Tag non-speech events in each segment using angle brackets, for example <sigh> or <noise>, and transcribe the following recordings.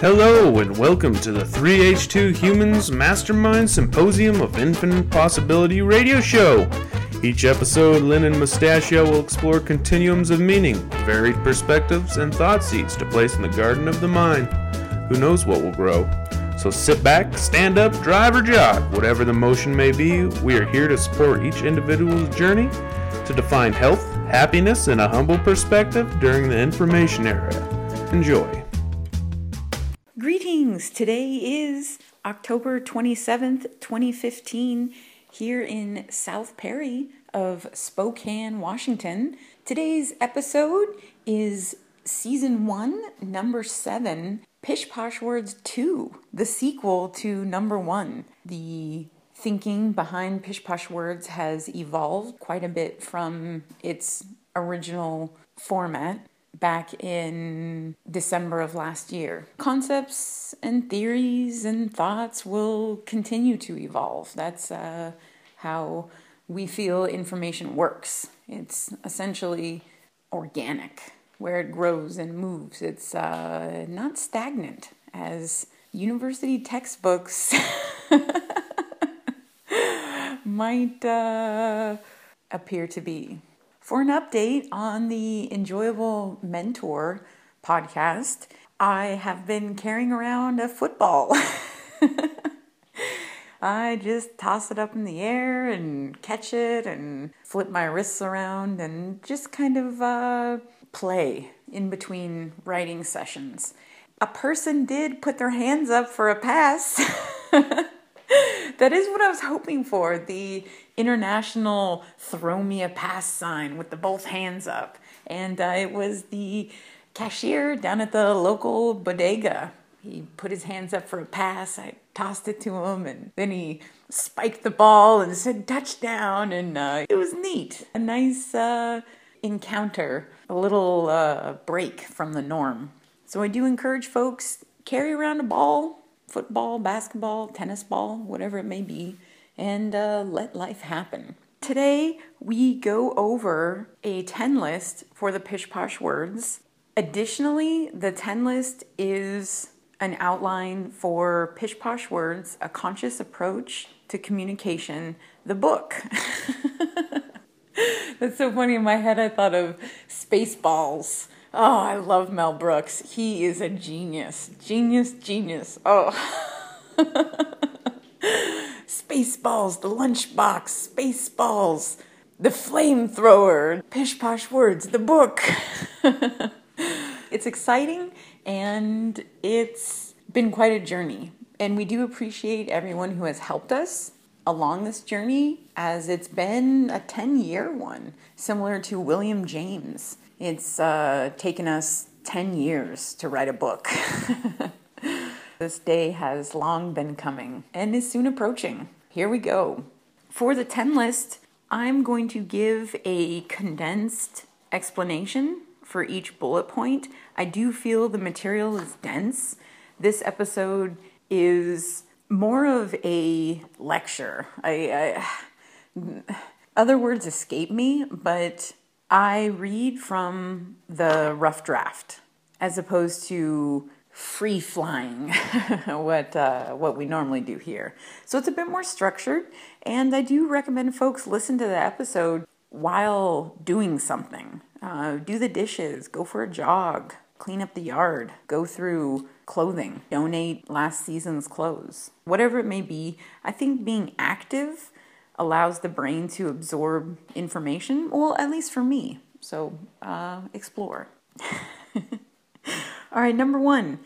Hello, and welcome to the 3H2 Humans Mastermind Symposium of Infinite Possibility radio show. Each episode, Lynn and Mustachio will explore continuums of meaning, varied perspectives, and thought seeds to place in the garden of the mind. Who knows what will grow? So sit back, stand up, drive, or jog. Whatever the motion may be, we are here to support each individual's journey to define health, happiness, and a humble perspective during the information era. Enjoy. Greetings! Today is October 27th, 2015, here in South Perry of Spokane, Washington. Today's episode is Season 1, Number 7, Pish Posh Words 2, the sequel to Number 1. The thinking behind Pish Posh Words has evolved quite a bit from its original format back in December of last year. Concepts and theories and thoughts will continue to evolve. That's uh, how we feel information works. It's essentially organic, where it grows and moves. It's uh, not stagnant as university textbooks <laughs> might uh, appear to be for an update on the Enjoyable Mentor podcast. I have been carrying around a football. <laughs> I just toss it up in the air and catch it and flip my wrists around and just kind of uh, play in between writing sessions. A person did put their hands up for a pass. <laughs> that is what I was hoping for. The international throw me a pass sign with the both hands up. And uh, it was the cashier down at the local bodega. He put his hands up for a pass. I tossed it to him, and then he spiked the ball and said touchdown. And uh, it was neat. A nice uh, encounter, a little uh, break from the norm. So I do encourage folks carry around a ball, football, basketball, tennis ball, whatever it may be and uh, let life happen. Today, we go over a 10 list for the Pish Posh words. Additionally, the 10 list is an outline for Pish Posh words, a conscious approach to communication, the book. <laughs> That's so funny. In my head, I thought of Spaceballs. Oh, I love Mel Brooks. He is a genius. Genius, genius. Oh. <laughs> Spaceballs, the lunchbox, Spaceballs, the flamethrower, Pish Posh Words, the book. <laughs> it's exciting and it's been quite a journey. And we do appreciate everyone who has helped us along this journey as it's been a 10 year one, similar to William James. It's uh, taken us 10 years to write a book. <laughs> This day has long been coming and is soon approaching. Here we go. For the 10 list, I'm going to give a condensed explanation for each bullet point. I do feel the material is dense. This episode is more of a lecture. I, I other words escape me, but I read from the rough draft as opposed to free flying, <laughs> what uh, what we normally do here. So it's a bit more structured, and I do recommend folks listen to the episode while doing something. Uh, do the dishes, go for a jog, clean up the yard, go through clothing, donate last season's clothes, whatever it may be. I think being active allows the brain to absorb information. Well, at least for me. So uh, explore. <laughs> All right, number one,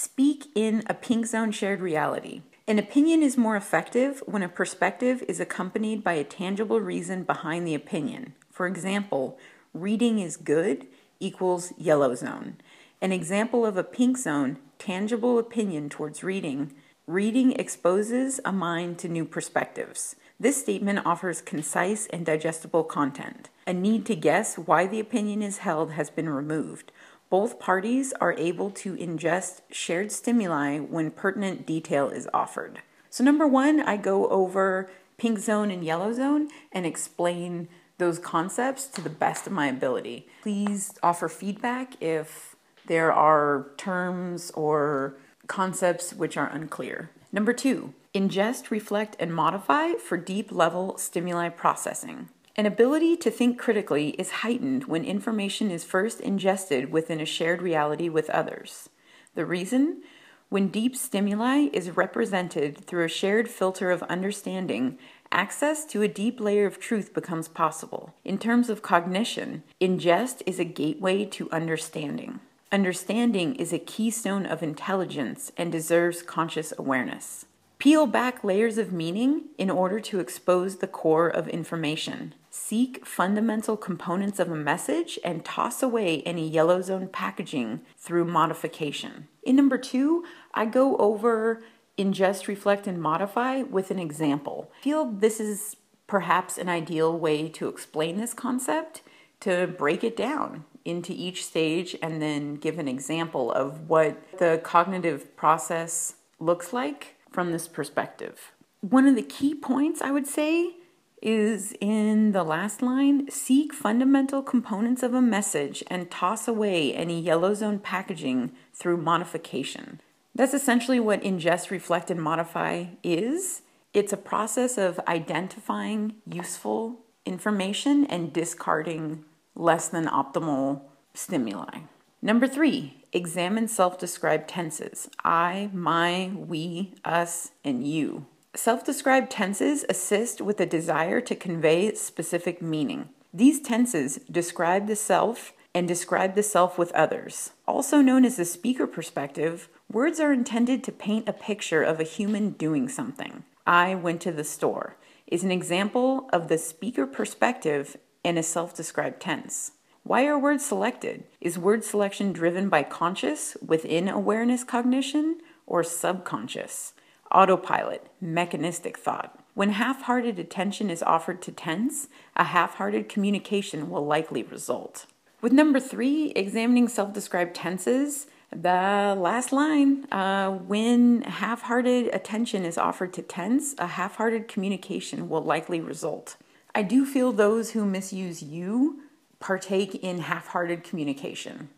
speak in a pink zone shared reality. An opinion is more effective when a perspective is accompanied by a tangible reason behind the opinion. For example, reading is good equals yellow zone. An example of a pink zone, tangible opinion towards reading. Reading exposes a mind to new perspectives. This statement offers concise and digestible content. A need to guess why the opinion is held has been removed. Both parties are able to ingest shared stimuli when pertinent detail is offered. So, number one, I go over pink zone and yellow zone and explain those concepts to the best of my ability. Please offer feedback if there are terms or concepts which are unclear. Number two, ingest, reflect, and modify for deep level stimuli processing. An ability to think critically is heightened when information is first ingested within a shared reality with others. The reason? When deep stimuli is represented through a shared filter of understanding, access to a deep layer of truth becomes possible. In terms of cognition, ingest is a gateway to understanding. Understanding is a keystone of intelligence and deserves conscious awareness. Peel back layers of meaning in order to expose the core of information. Seek fundamental components of a message and toss away any yellow zone packaging through modification. In number two, I go over ingest, reflect, and modify with an example. I feel this is perhaps an ideal way to explain this concept, to break it down into each stage and then give an example of what the cognitive process looks like from this perspective. One of the key points I would say is in the last line seek fundamental components of a message and toss away any yellow zone packaging through modification. That's essentially what ingest, reflect, and modify is. It's a process of identifying useful information and discarding less than optimal stimuli. Number three, examine self described tenses I, my, we, us, and you. Self described tenses assist with a desire to convey specific meaning. These tenses describe the self and describe the self with others. Also known as the speaker perspective, words are intended to paint a picture of a human doing something. I went to the store is an example of the speaker perspective in a self described tense. Why are words selected? Is word selection driven by conscious, within awareness cognition, or subconscious? Autopilot, mechanistic thought. When half hearted attention is offered to tense, a half hearted communication will likely result. With number three, examining self described tenses, the last line uh, when half hearted attention is offered to tense, a half hearted communication will likely result. I do feel those who misuse you partake in half hearted communication.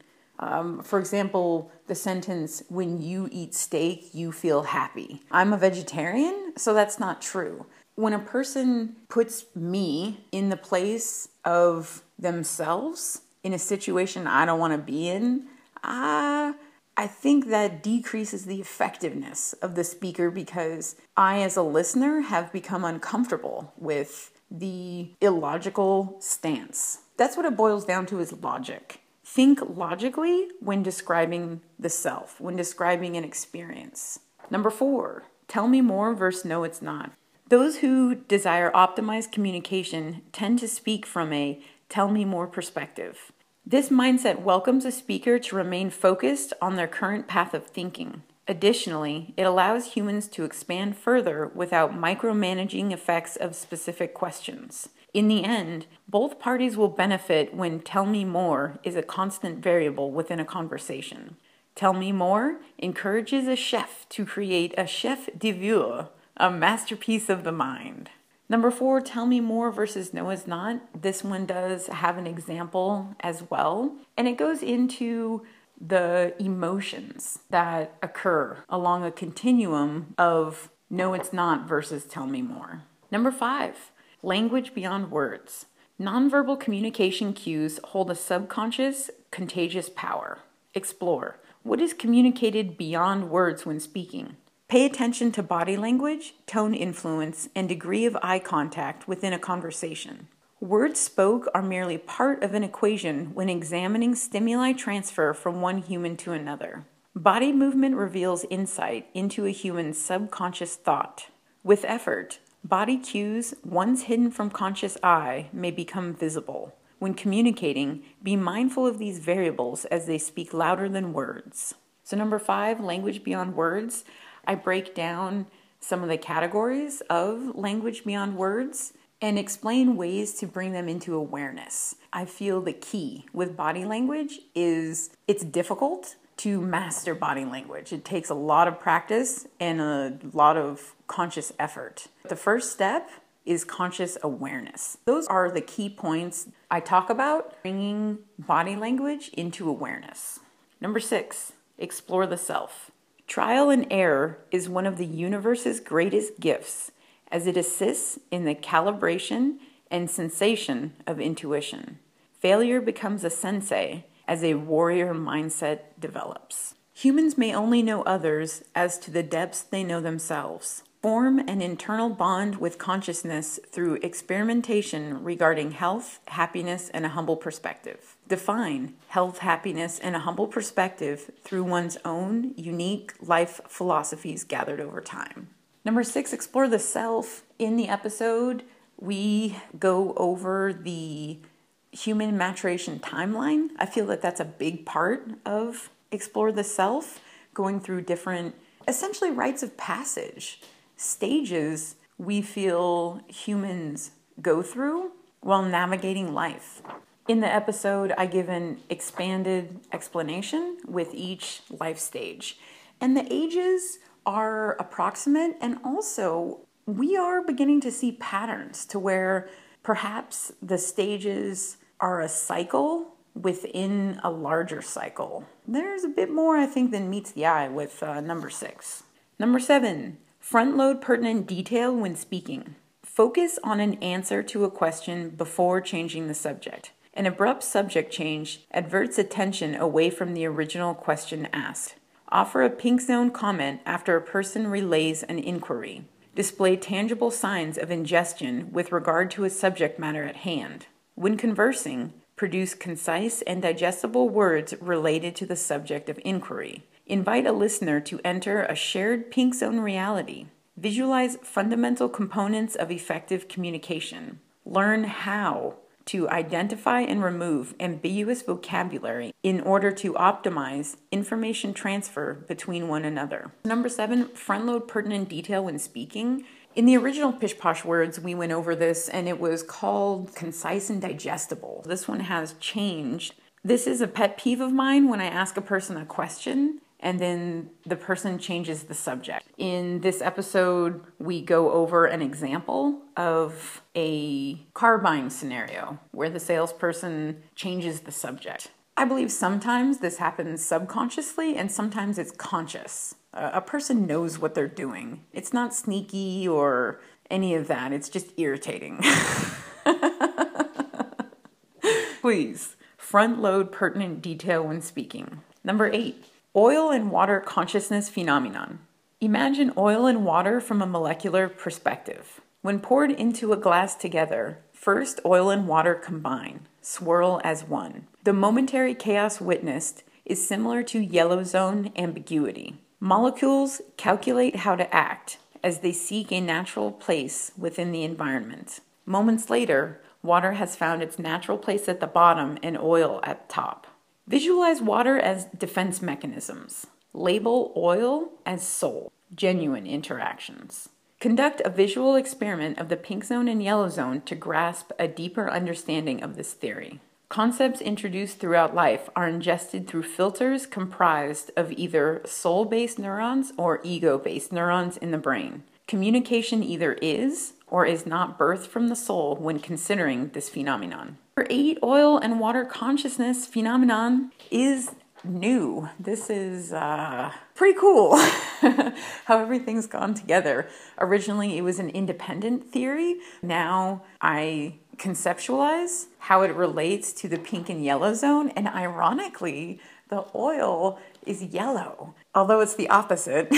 Um, for example, the sentence, when you eat steak, you feel happy. I'm a vegetarian, so that's not true. When a person puts me in the place of themselves in a situation I don't want to be in, uh, I think that decreases the effectiveness of the speaker because I, as a listener, have become uncomfortable with the illogical stance. That's what it boils down to is logic. Think logically when describing the self, when describing an experience. Number four, tell me more versus no, it's not. Those who desire optimized communication tend to speak from a tell me more perspective. This mindset welcomes a speaker to remain focused on their current path of thinking. Additionally, it allows humans to expand further without micromanaging effects of specific questions. In the end, both parties will benefit when tell me more is a constant variable within a conversation. Tell me more encourages a chef to create a chef d'oeuvre, a masterpiece of the mind. Number four, tell me more versus no is not. This one does have an example as well, and it goes into the emotions that occur along a continuum of no, it's not versus tell me more. Number five, Language beyond words. Nonverbal communication cues hold a subconscious, contagious power. Explore. What is communicated beyond words when speaking? Pay attention to body language, tone influence, and degree of eye contact within a conversation. Words spoke are merely part of an equation when examining stimuli transfer from one human to another. Body movement reveals insight into a human's subconscious thought. With effort, Body cues, once hidden from conscious eye, may become visible. When communicating, be mindful of these variables as they speak louder than words. So, number five, language beyond words. I break down some of the categories of language beyond words and explain ways to bring them into awareness. I feel the key with body language is it's difficult to master body language. It takes a lot of practice and a lot of conscious effort. The first step is conscious awareness. Those are the key points I talk about bringing body language into awareness. Number six, explore the self. Trial and error is one of the universe's greatest gifts as it assists in the calibration and sensation of intuition. Failure becomes a sensei as a warrior mindset develops. Humans may only know others as to the depths they know themselves. Form an internal bond with consciousness through experimentation regarding health, happiness, and a humble perspective. Define health, happiness, and a humble perspective through one's own unique life philosophies gathered over time. Number six, explore the self. In the episode, we go over the human maturation timeline. I feel that that's a big part of Explore the Self, going through different, essentially, rites of passage stages we feel humans go through while navigating life. In the episode, I give an expanded explanation with each life stage. And the ages are approximate, and also we are beginning to see patterns to where perhaps the stages are a cycle within a larger cycle. There's a bit more, I think, than meets the eye with uh, number six. Number seven, Front load pertinent detail when speaking. Focus on an answer to a question before changing the subject. An abrupt subject change adverts attention away from the original question asked. Offer a pink zone comment after a person relays an inquiry. Display tangible signs of ingestion with regard to a subject matter at hand. When conversing, produce concise and digestible words related to the subject of inquiry. Invite a listener to enter a shared pink zone reality. Visualize fundamental components of effective communication. Learn how to identify and remove ambiguous vocabulary in order to optimize information transfer between one another. Number seven, front load pertinent detail when speaking. In the original Pish Posh Words, we went over this and it was called concise and digestible. This one has changed. This is a pet peeve of mine when I ask a person a question and then the person changes the subject. In this episode, we go over an example of a car buying scenario where the salesperson changes the subject. I believe sometimes this happens subconsciously and sometimes it's conscious. A person knows what they're doing. It's not sneaky or any of that, it's just irritating. <laughs> Please, front load pertinent detail when speaking. Number eight, Oil and water consciousness phenomenon. Imagine oil and water from a molecular perspective. When poured into a glass together, first oil and water combine, swirl as one. The momentary chaos witnessed is similar to yellow zone ambiguity. Molecules calculate how to act as they seek a natural place within the environment. Moments later, water has found its natural place at the bottom and oil at top. Visualize water as defense mechanisms. Label oil as soul, genuine interactions. Conduct a visual experiment of the pink zone and yellow zone to grasp a deeper understanding of this theory. Concepts introduced throughout life are ingested through filters comprised of either soul based neurons or ego based neurons in the brain. Communication either is or is not birthed from the soul when considering this phenomenon. Number eight, oil and water consciousness phenomenon is new. This is uh, pretty cool <laughs> how everything's gone together. Originally, it was an independent theory. Now I conceptualize how it relates to the pink and yellow zone, and ironically, the oil is yellow, although it's the opposite.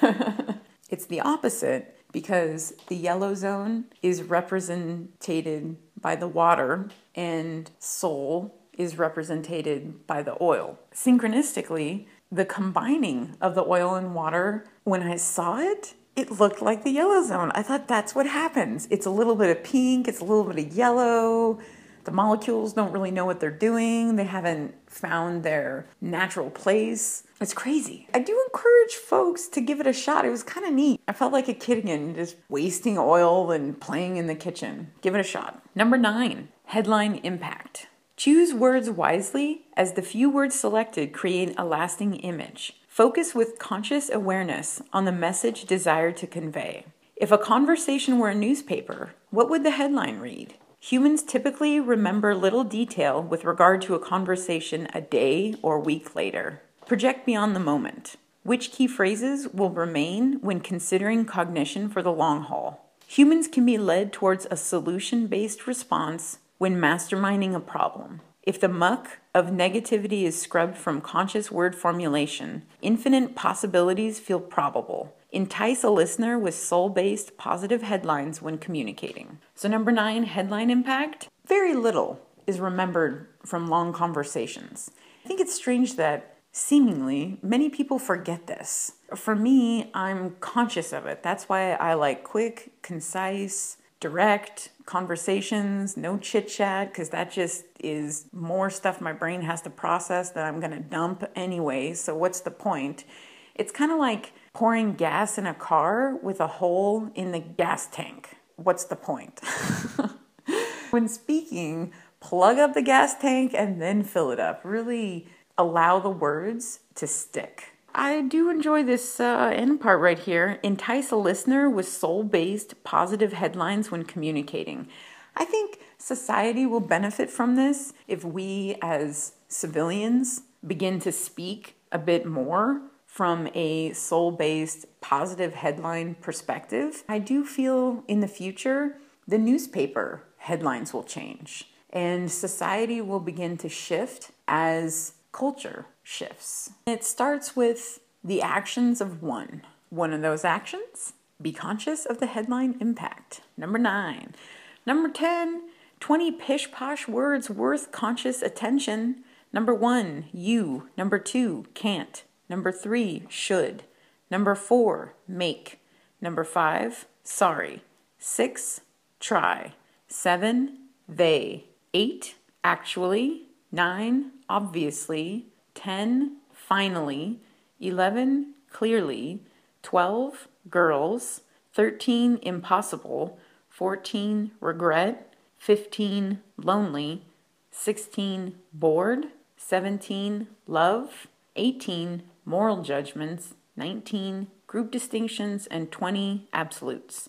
<laughs> It's the opposite because the yellow zone is represented by the water and soul is represented by the oil. Synchronistically, the combining of the oil and water, when I saw it, it looked like the yellow zone. I thought that's what happens. It's a little bit of pink, it's a little bit of yellow, the molecules don't really know what they're doing. They haven't found their natural place. It's crazy. I do encourage folks to give it a shot. It was kind of neat. I felt like a kid again, just wasting oil and playing in the kitchen. Give it a shot. Number nine, headline impact. Choose words wisely as the few words selected create a lasting image. Focus with conscious awareness on the message desired to convey. If a conversation were a newspaper, what would the headline read? Humans typically remember little detail with regard to a conversation a day or week later. Project beyond the moment. Which key phrases will remain when considering cognition for the long haul? Humans can be led towards a solution based response when masterminding a problem. If the muck of negativity is scrubbed from conscious word formulation, infinite possibilities feel probable. Entice a listener with soul based positive headlines when communicating. So, number nine, headline impact. Very little is remembered from long conversations. I think it's strange that seemingly many people forget this. For me, I'm conscious of it. That's why I like quick, concise, direct conversations, no chit chat, because that just is more stuff my brain has to process that I'm going to dump anyway. So, what's the point? It's kind of like pouring gas in a car with a hole in the gas tank. What's the point? <laughs> when speaking, plug up the gas tank and then fill it up. Really allow the words to stick. I do enjoy this uh, end part right here. Entice a listener with soul based positive headlines when communicating. I think society will benefit from this if we as civilians begin to speak a bit more from a soul based positive headline perspective. I do feel in the future the newspaper headlines will change and society will begin to shift as culture shifts. It starts with the actions of one. One of those actions, be conscious of the headline impact. Number nine. Number 10, 20 pish posh words worth conscious attention. Number one, you. Number two, can't. Number three, should. Number four, make. Number five, sorry. Six, try. Seven, they. Eight, actually. Nine, obviously, 10, finally, 11, clearly, 12, girls, 13, impossible, 14, regret, 15, lonely, 16, bored, 17, love, 18, moral judgments, 19, group distinctions, and 20, absolutes.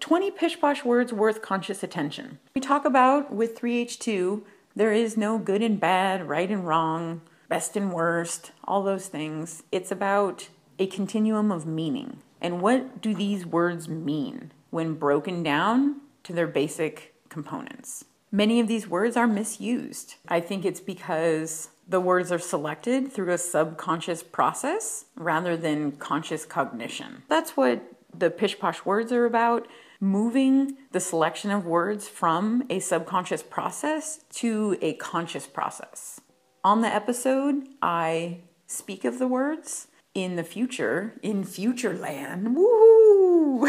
20 pish posh words worth conscious attention. We talk about with 3H2 there is no good and bad, right and wrong, best and worst, all those things. It's about a continuum of meaning. And what do these words mean when broken down to their basic components? Many of these words are misused. I think it's because the words are selected through a subconscious process rather than conscious cognition. That's what the pish posh words are about moving the selection of words from a subconscious process to a conscious process. On the episode, I speak of the words. In the future, in future land, woo!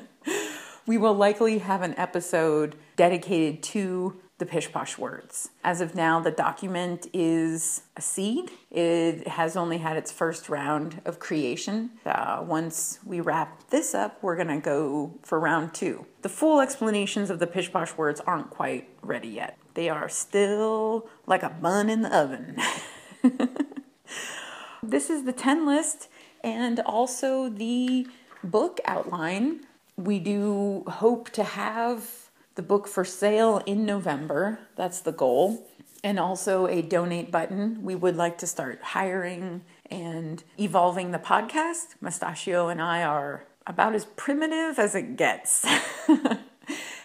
<laughs> we will likely have an episode dedicated to the pish posh words. As of now, the document is a seed. It has only had its first round of creation. Uh, once we wrap this up, we're going to go for round two. The full explanations of the pish posh words aren't quite ready yet. They are still like a bun in the oven. <laughs> this is the 10 list and also the book outline. We do hope to have the book for sale in November. That's the goal. And also a donate button. We would like to start hiring and evolving the podcast. Mustachio and I are about as primitive as it gets. <laughs>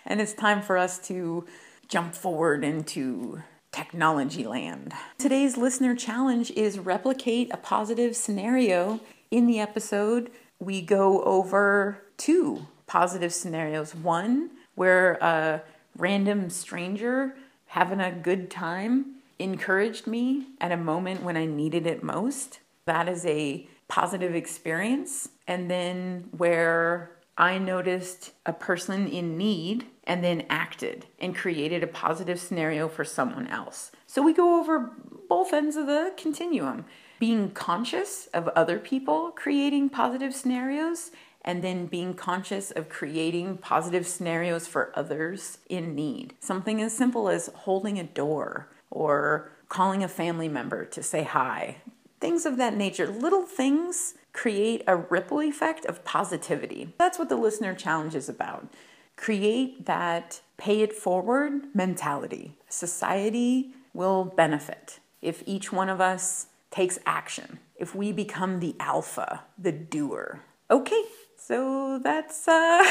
and it's time for us to jump forward into technology land. Today's listener challenge is replicate a positive scenario. In the episode, we go over two positive scenarios. One, where a random stranger having a good time encouraged me at a moment when I needed it most. That is a positive experience. And then where I noticed a person in need and then acted and created a positive scenario for someone else. So we go over both ends of the continuum being conscious of other people creating positive scenarios and then being conscious of creating positive scenarios for others in need. Something as simple as holding a door or calling a family member to say hi. Things of that nature, little things create a ripple effect of positivity. That's what the listener challenge is about. Create that pay it forward mentality. Society will benefit if each one of us takes action, if we become the alpha, the doer. Okay, so that's uh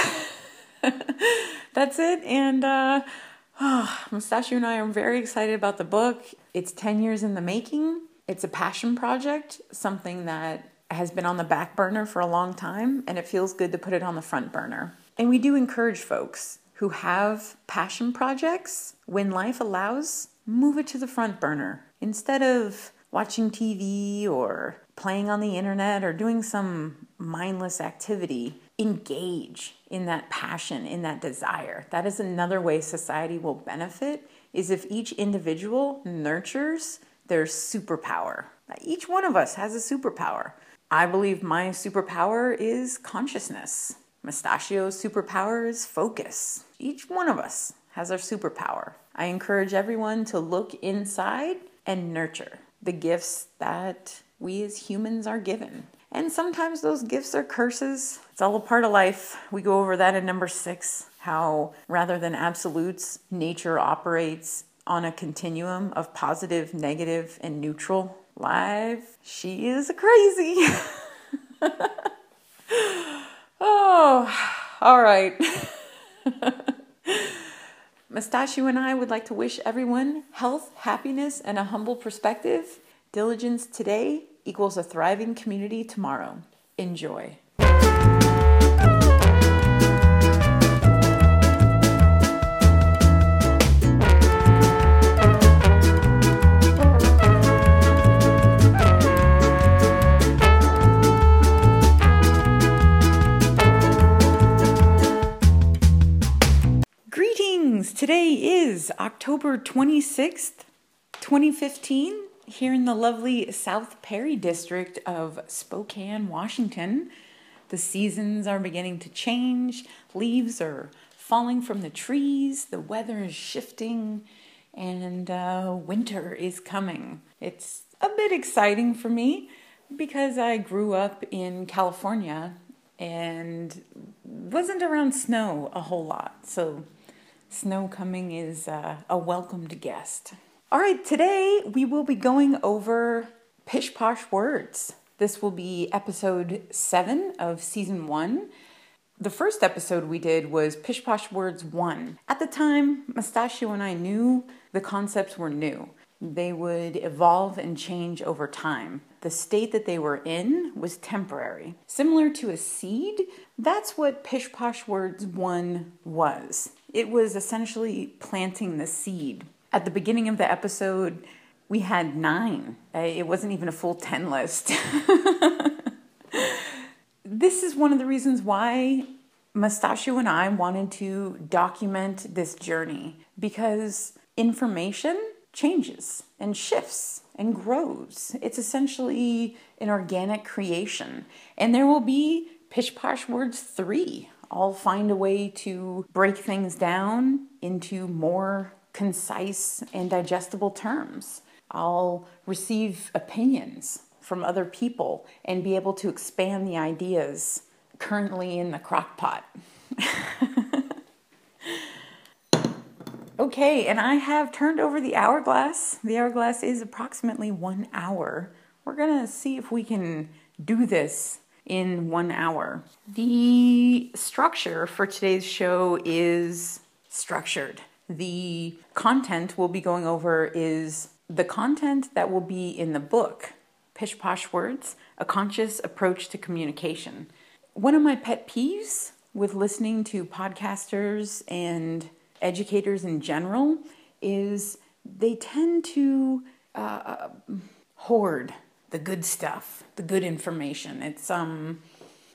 <laughs> that's it and uh oh, Mustachio and I are very excited about the book. It's 10 years in the making. It's a passion project, something that has been on the back burner for a long time, and it feels good to put it on the front burner. And we do encourage folks who have passion projects, when life allows, move it to the front burner. Instead of watching TV or playing on the internet or doing some mindless activity, engage in that passion, in that desire. That is another way society will benefit is if each individual nurtures their superpower. Each one of us has a superpower. I believe my superpower is consciousness. Mustachio's superpower is focus. Each one of us has our superpower. I encourage everyone to look inside and nurture the gifts that we as humans are given. And sometimes those gifts are curses. It's all a part of life. We go over that in number six how rather than absolutes, nature operates on a continuum of positive, negative, and neutral. Life, she is crazy. <laughs> oh, all right. <laughs> Mustachio and I would like to wish everyone health, happiness, and a humble perspective. Diligence today equals a thriving community tomorrow. Enjoy. Greetings! Today is October 26th, 2015 here in the lovely South Perry district of Spokane, Washington. The seasons are beginning to change, leaves are falling from the trees, the weather is shifting, and uh, winter is coming. It's a bit exciting for me because I grew up in California and wasn't around snow a whole lot. So, snow coming is uh, a welcomed guest. All right, today we will be going over Pish Posh Words. This will be episode seven of season one. The first episode we did was Pish Posh Words 1. At the time, Mustachio and I knew the concepts were new. They would evolve and change over time. The state that they were in was temporary. Similar to a seed, that's what Pish Posh Words 1 was. It was essentially planting the seed at the beginning of the episode, we had nine. Uh, it wasn't even a full 10 list. <laughs> this is one of the reasons why Mustachio and I wanted to document this journey because information changes and shifts and grows. It's essentially an organic creation. And there will be Pish Posh Words 3. I'll find a way to break things down into more concise and digestible terms. I'll receive opinions from other people and be able to expand the ideas currently in the crock pot. <laughs> okay, and I have turned over the hourglass. The hourglass is approximately one hour. We're gonna see if we can do this in one hour. The structure for today's show is structured. The content we'll be going over is the content that will be in the book, Pish Posh Words A Conscious Approach to Communication. One of my pet peeves with listening to podcasters and educators in general is they tend to uh, hoard the good stuff, the good information. It's um,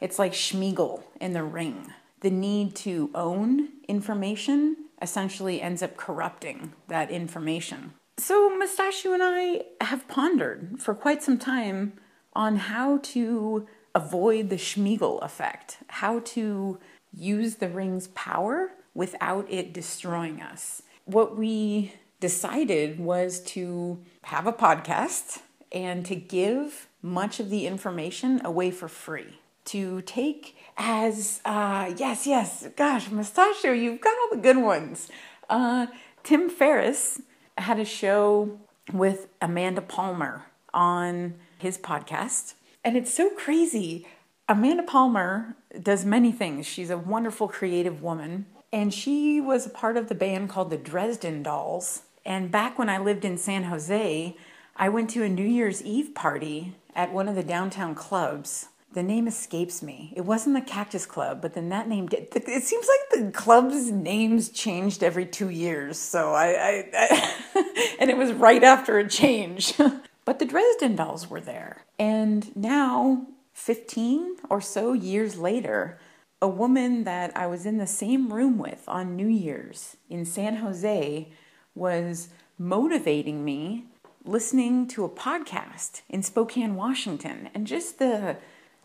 it's like Smeagol in the Ring. The need to own information essentially ends up corrupting that information. So, Mustachio and I have pondered for quite some time on how to avoid the Smeagol effect, how to use the ring's power without it destroying us. What we decided was to have a podcast and to give much of the information away for free. To take as uh, yes, yes, gosh, Mustachio, you've got all the good ones. Uh, Tim Ferriss had a show with Amanda Palmer on his podcast. And it's so crazy. Amanda Palmer does many things. She's a wonderful creative woman. And she was a part of the band called the Dresden Dolls. And back when I lived in San Jose, I went to a New Year's Eve party at one of the downtown clubs. The name escapes me. It wasn't the Cactus Club, but then that name did. It seems like the club's names changed every two years. So I, I, I <laughs> and it was right after a change. <laughs> but the Dresden Dolls were there. And now, 15 or so years later, a woman that I was in the same room with on New Year's in San Jose was motivating me listening to a podcast in Spokane, Washington, and just the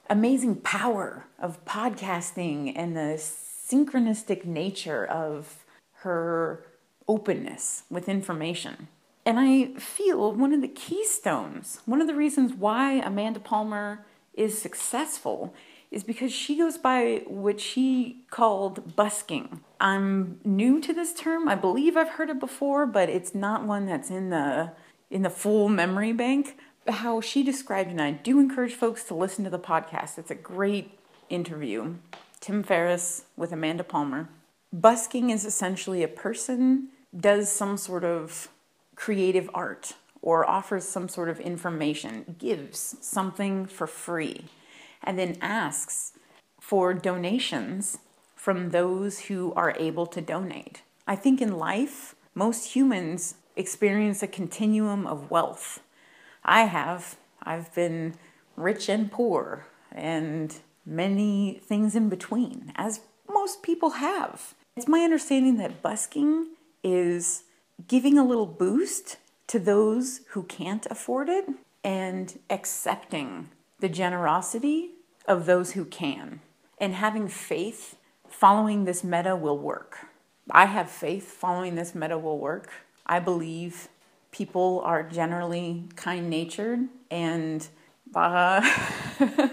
amazing power of podcasting and the synchronistic nature of her openness with information. And I feel one of the keystones, one of the reasons why Amanda Palmer is successful is because she goes by what she called busking. I'm new to this term. I believe I've heard it before, but it's not one that's in the in the full memory bank. How she described, and I do encourage folks to listen to the podcast. It's a great interview. Tim Ferriss with Amanda Palmer. Busking is essentially a person does some sort of creative art or offers some sort of information, gives something for free and then asks for donations from those who are able to donate. I think in life, most humans experience a continuum of wealth. I have. I've been rich and poor and many things in between, as most people have. It's my understanding that busking is giving a little boost to those who can't afford it and accepting the generosity of those who can and having faith following this meta will work. I have faith following this meta will work. I believe people are generally kind natured and uh, <laughs>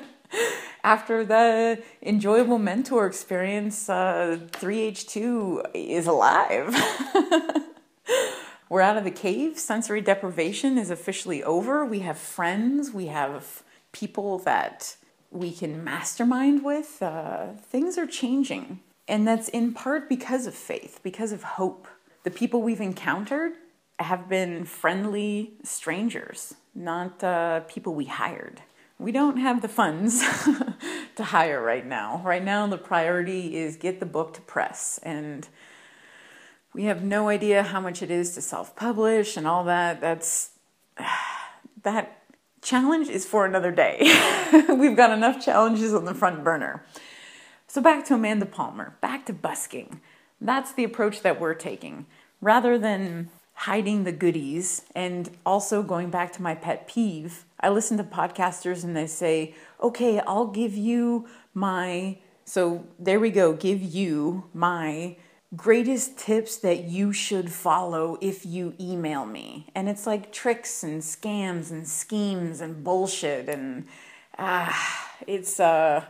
after the enjoyable mentor experience, uh, 3H2 is alive. <laughs> We're out of the cave. Sensory deprivation is officially over. We have friends. We have people that we can mastermind with. Uh, things are changing. And that's in part because of faith, because of hope. The people we've encountered have been friendly strangers, not uh, people we hired. We don't have the funds <laughs> to hire right now. Right now, the priority is get the book to press and we have no idea how much it is to self-publish and all that. That's <sighs> that challenge is for another day. <laughs> We've got enough challenges on the front burner. So back to Amanda Palmer, back to busking. That's the approach that we're taking. Rather than hiding the goodies and also going back to my pet peeve, I listen to podcasters and they say, "Okay, I'll give you my so there we go, give you my greatest tips that you should follow if you email me. And it's like tricks and scams and schemes and bullshit and ah, it's uh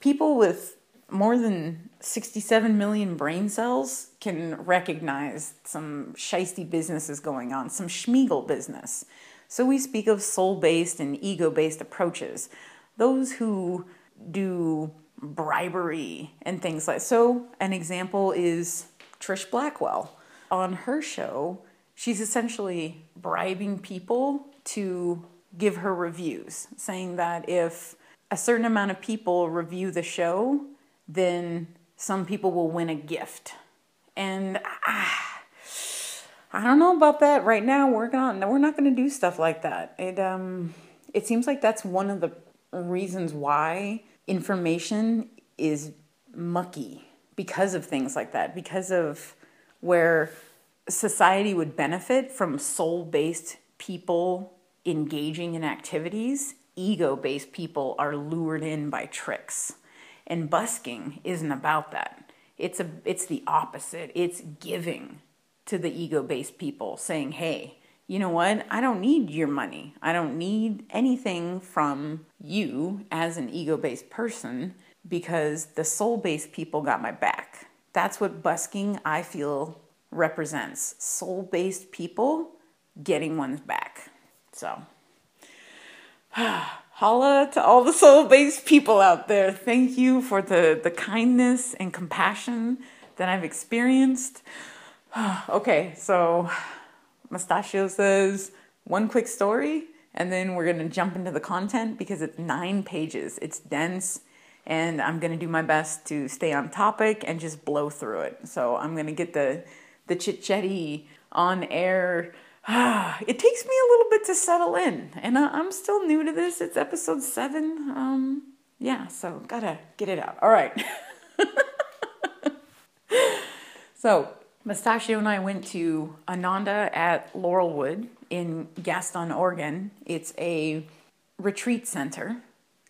people with more than 67 million brain cells can recognize some shisty businesses going on, some Smeagol business. So we speak of soul-based and ego-based approaches. Those who do bribery and things like so an example is Trish Blackwell on her show she's essentially bribing people to give her reviews saying that if a certain amount of people review the show then some people will win a gift. And ah, I don't know about that. Right now we're not we're not going to do stuff like that. It um it seems like that's one of the reasons why information is mucky because of things like that, because of where society would benefit from soul based people engaging in activities, ego based people are lured in by tricks. And busking isn't about that. It's, a, it's the opposite. It's giving to the ego based people, saying, hey, you know what? I don't need your money. I don't need anything from you as an ego based person because the soul based people got my back. That's what busking, I feel, represents soul based people getting one's back. So, <sighs> ah. Holla to all the soul based people out there. Thank you for the, the kindness and compassion that I've experienced. <sighs> okay, so Mustachio says one quick story, and then we're gonna jump into the content because it's nine pages. It's dense, and I'm gonna do my best to stay on topic and just blow through it. So I'm gonna get the the chit on air <sighs> it takes me a little bit to settle in, and I'm still new to this. It's episode seven. Um, yeah, so gotta get it out. All right. <laughs> so, Mustachio and I went to Ananda at Laurelwood in Gaston, Oregon. It's a retreat center,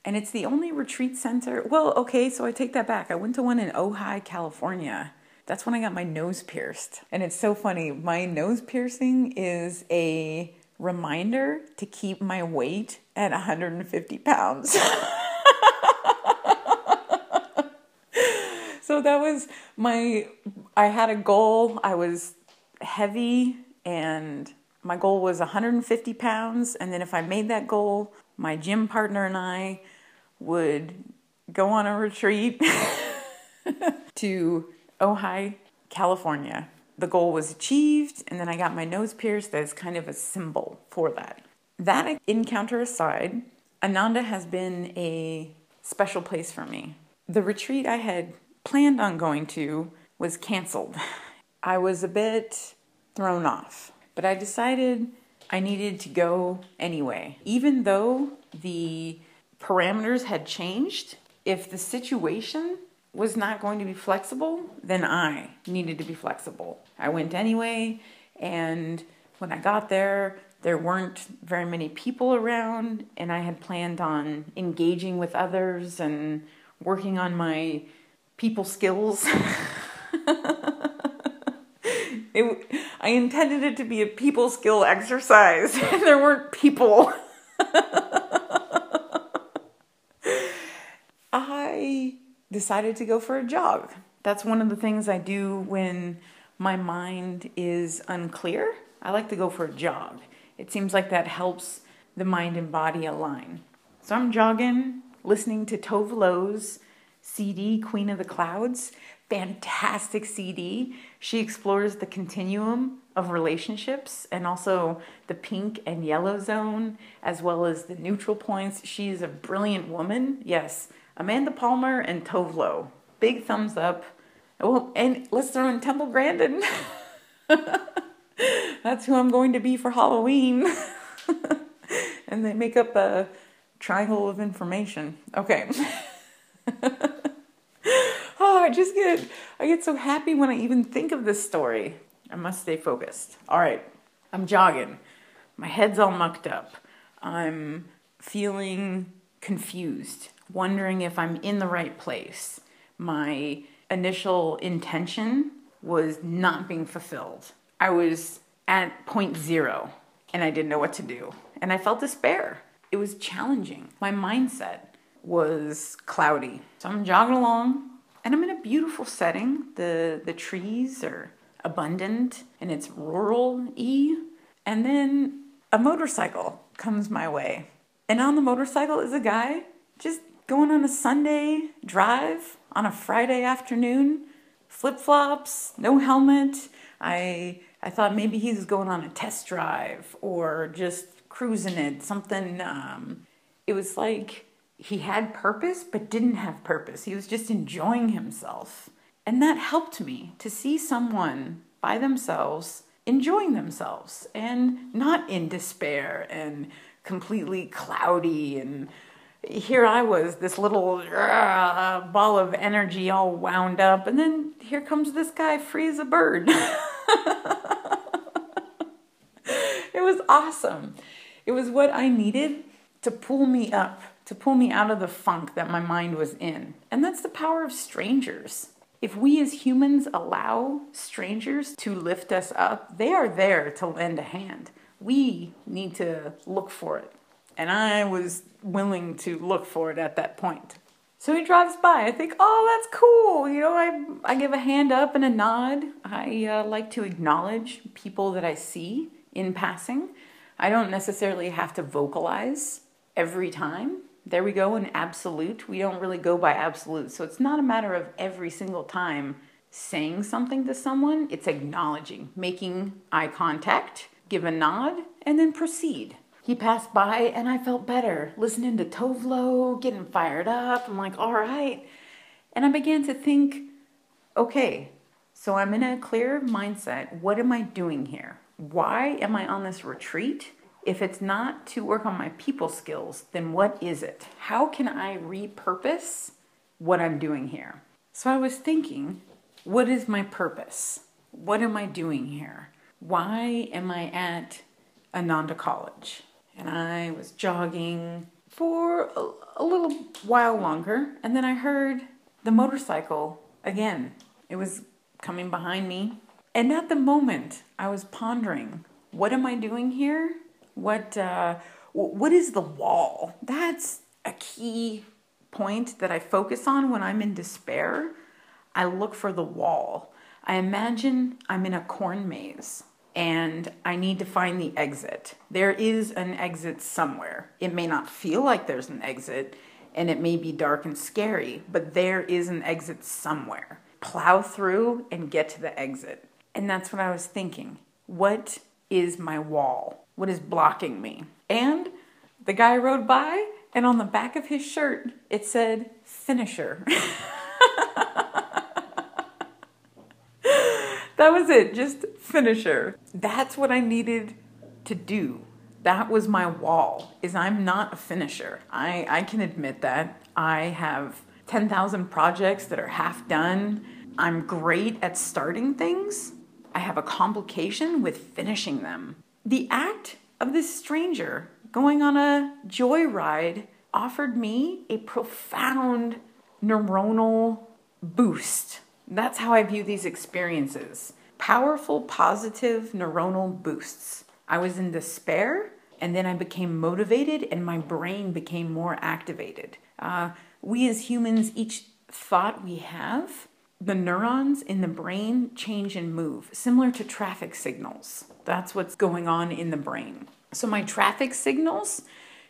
and it's the only retreat center. Well, okay, so I take that back. I went to one in Ojai, California that's when I got my nose pierced. And it's so funny. My nose piercing is a reminder to keep my weight at 150 pounds. <laughs> so that was my I had a goal. I was heavy and my goal was 150 pounds and then if I made that goal, my gym partner and I would go on a retreat <laughs> to Oh, Ojai, California. The goal was achieved, and then I got my nose pierced as kind of a symbol for that. That encounter aside, Ananda has been a special place for me. The retreat I had planned on going to was canceled. I was a bit thrown off, but I decided I needed to go anyway. Even though the parameters had changed, if the situation was not going to be flexible, then I needed to be flexible. I went anyway, and when I got there, there weren't very many people around, and I had planned on engaging with others and working on my people skills. <laughs> it, I intended it to be a people skill exercise, <laughs> and there weren't people. <laughs> I decided to go for a jog. That's one of the things I do when my mind is unclear. I like to go for a jog. It seems like that helps the mind and body align. So I'm jogging, listening to Tove Lo's CD, Queen of the Clouds. Fantastic CD. She explores the continuum of relationships and also the pink and yellow zone, as well as the neutral points. She is a brilliant woman. Yes, Amanda Palmer and Tove Lo. Big thumbs up. Well, and let's throw in Temple Grandin. <laughs> That's who I'm going to be for Halloween. <laughs> and they make up a triangle of information. Okay. <laughs> oh, I just get I get so happy when I even think of this story. I must stay focused. All right. I'm jogging. My head's all mucked up. I'm feeling confused wondering if I'm in the right place. My initial intention was not being fulfilled. I was at point zero and I didn't know what to do. And I felt despair. It was challenging. My mindset was cloudy. So I'm jogging along and I'm in a beautiful setting. The the trees are abundant and it's rural y. And then a motorcycle comes my way. And on the motorcycle is a guy just going on a Sunday drive on a Friday afternoon, flip flops, no helmet. I I thought maybe he was going on a test drive or just cruising it, something. Um, it was like he had purpose but didn't have purpose. He was just enjoying himself. And that helped me to see someone by themselves enjoying themselves and not in despair and completely cloudy and here I was, this little uh, ball of energy all wound up, and then here comes this guy free as a bird. <laughs> it was awesome. It was what I needed to pull me up, to pull me out of the funk that my mind was in. And that's the power of strangers. If we as humans allow strangers to lift us up, they are there to lend a hand. We need to look for it. And I was willing to look for it at that point. So he drives by. I think, oh, that's cool. You know, I, I give a hand up and a nod. I uh, like to acknowledge people that I see in passing. I don't necessarily have to vocalize every time. There we go in absolute. We don't really go by absolute. So it's not a matter of every single time saying something to someone, it's acknowledging, making eye contact, give a nod, and then proceed. He passed by and I felt better, listening to Tove Lo, getting fired up. I'm like, all right. And I began to think, okay, so I'm in a clear mindset. What am I doing here? Why am I on this retreat? If it's not to work on my people skills, then what is it? How can I repurpose what I'm doing here? So I was thinking, what is my purpose? What am I doing here? Why am I at Ananda College? And I was jogging for a, a little while longer, and then I heard the motorcycle again. It was coming behind me. And at the moment, I was pondering, what am I doing here? What uh, what is the wall? That's a key point that I focus on when I'm in despair. I look for the wall. I imagine I'm in a corn maze and I need to find the exit. There is an exit somewhere. It may not feel like there's an exit and it may be dark and scary, but there is an exit somewhere. Plow through and get to the exit. And that's what I was thinking. What is my wall? What is blocking me? And the guy rode by, and on the back of his shirt, it said finisher. <laughs> that was it, just finisher. That's what I needed to do. That was my wall. Is I'm not a finisher. I I can admit that. I have 10,000 projects that are half done. I'm great at starting things. I have a complication with finishing them. The act of this stranger going on a joyride offered me a profound neuronal boost. That's how I view these experiences powerful, positive neuronal boosts. I was in despair, and then I became motivated, and my brain became more activated. Uh, we as humans, each thought we have, the neurons in the brain change and move, similar to traffic signals. That's what's going on in the brain. So my traffic signals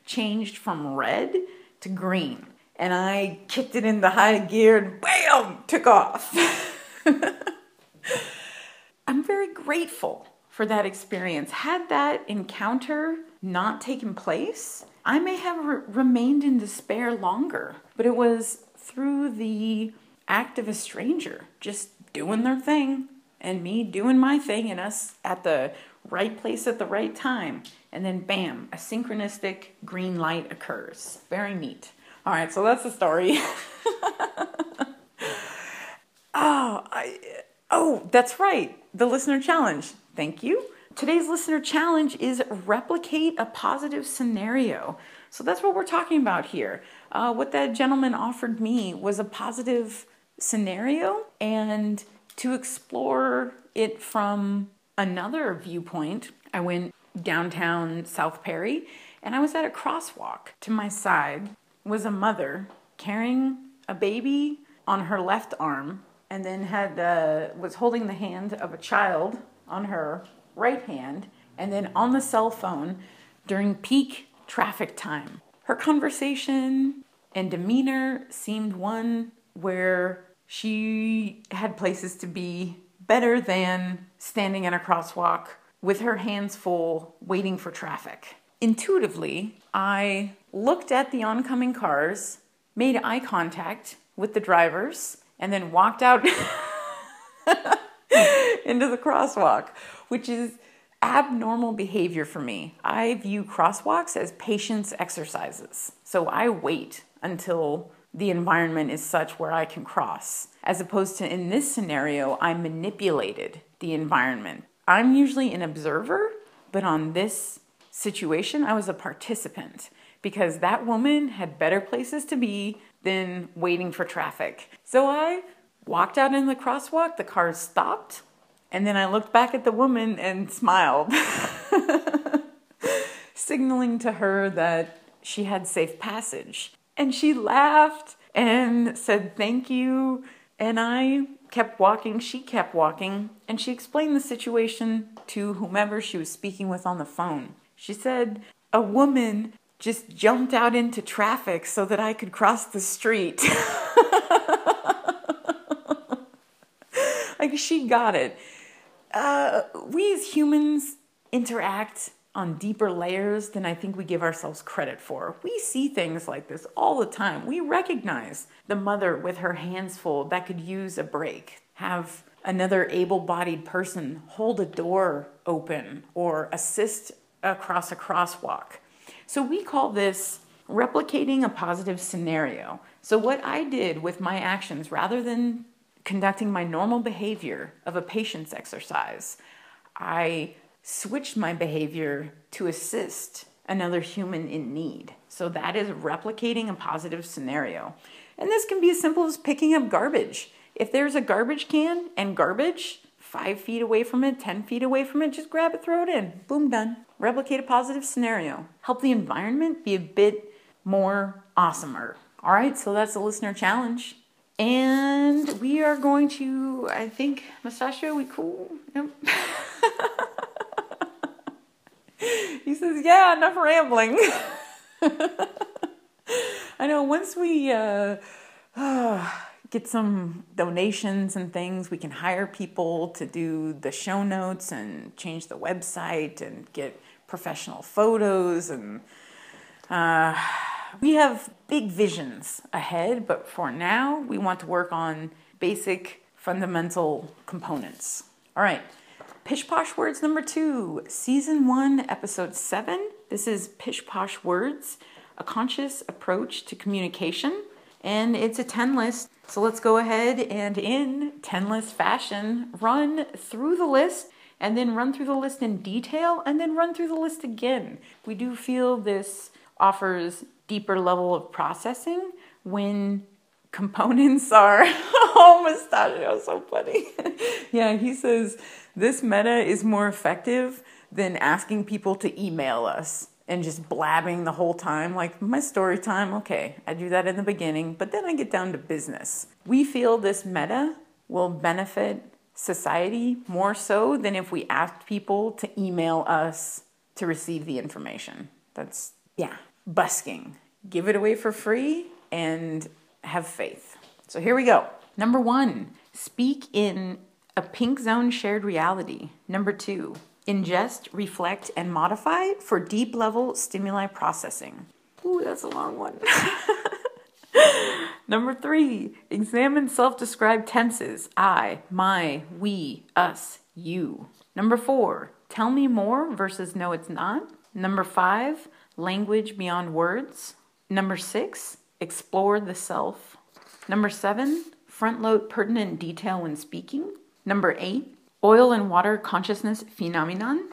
changed from red to green. And I kicked it into high gear and bam, took off. <laughs> I'm very grateful for that experience. Had that encounter not taken place, I may have re- remained in despair longer. But it was through the act of a stranger just doing their thing and me doing my thing and us at the right place at the right time. And then bam, a synchronistic green light occurs. Very neat. All right, so that's the story. <laughs> oh, I, oh, that's right. The listener challenge. Thank you. Today's listener challenge is replicate a positive scenario. So that's what we're talking about here. Uh, what that gentleman offered me was a positive scenario, and to explore it from another viewpoint, I went downtown South Perry and I was at a crosswalk. To my side was a mother carrying a baby on her left arm and then had uh, was holding the hand of a child on her right hand and then on the cell phone during peak traffic time. Her conversation and demeanor seemed one where she had places to be better than standing in a crosswalk with her hands full waiting for traffic. Intuitively, I looked at the oncoming cars, made eye contact with the drivers, and then walked out <laughs> into the crosswalk, which is abnormal behavior for me. I view crosswalks as patience exercises. So I wait until the environment is such where I can cross, as opposed to in this scenario, I manipulated the environment. I'm usually an observer, but on this situation, I was a participant because that woman had better places to be than waiting for traffic. So I walked out in the crosswalk, the car stopped, and then I looked back at the woman and smiled, <laughs> signaling to her that she had safe passage. And she laughed and said thank you. And I kept walking, she kept walking, and she explained the situation to whomever she was speaking with on the phone. She said, A woman just jumped out into traffic so that I could cross the street. <laughs> like she got it. Uh, we as humans interact on deeper layers than I think we give ourselves credit for. We see things like this all the time. We recognize the mother with her hands full that could use a break, have another able bodied person hold a door open or assist across a crosswalk. So we call this replicating a positive scenario. So, what I did with my actions, rather than conducting my normal behavior of a patience exercise, I switched my behavior to assist another human in need. So that is replicating a positive scenario. And this can be as simple as picking up garbage. If there's a garbage can and garbage five feet away from it, 10 feet away from it, just grab it, throw it in. Boom, done. Replicate a positive scenario. Help the environment be a bit more awesomer. All right, so that's the listener challenge. And we are going to, I think, Mustachio, we cool? Yep. <laughs> he says, yeah, enough rambling. <laughs> I know once we uh, <sighs> get some donations and things, we can hire people to do the show notes and change the website and get professional photos and uh, we have big visions ahead, but for now, we want to work on basic fundamental components. All right, Pish Posh Words number two, season one, episode seven. This is Pish Posh Words, a conscious approach to communication, and it's a 10 list. So let's go ahead and, in 10 list fashion, run through the list and then run through the list in detail and then run through the list again. We do feel this offers deeper level of processing when components are <laughs> oh mustachio so funny <laughs> yeah he says this meta is more effective than asking people to email us and just blabbing the whole time like my story time okay i do that in the beginning but then i get down to business we feel this meta will benefit society more so than if we asked people to email us to receive the information that's yeah busking give it away for free, and have faith. So here we go. Number one, speak in a pink zone shared reality. Number two, ingest, reflect, and modify for deep level stimuli processing. Ooh, that's a long one. <laughs> Number three, examine self described tenses I, my, we, us, you. Number four, tell me more versus no, it's not. Number five, language beyond words. Number six, explore the self. Number seven, front load pertinent detail when speaking. Number eight, oil and water consciousness phenomenon.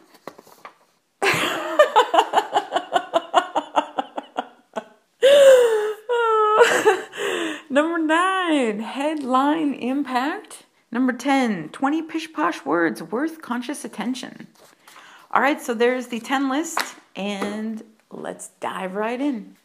<laughs> Number nine, headline impact. Number 10, 20 pish posh words worth conscious attention. All right, so there's the 10 list, and let's dive right in.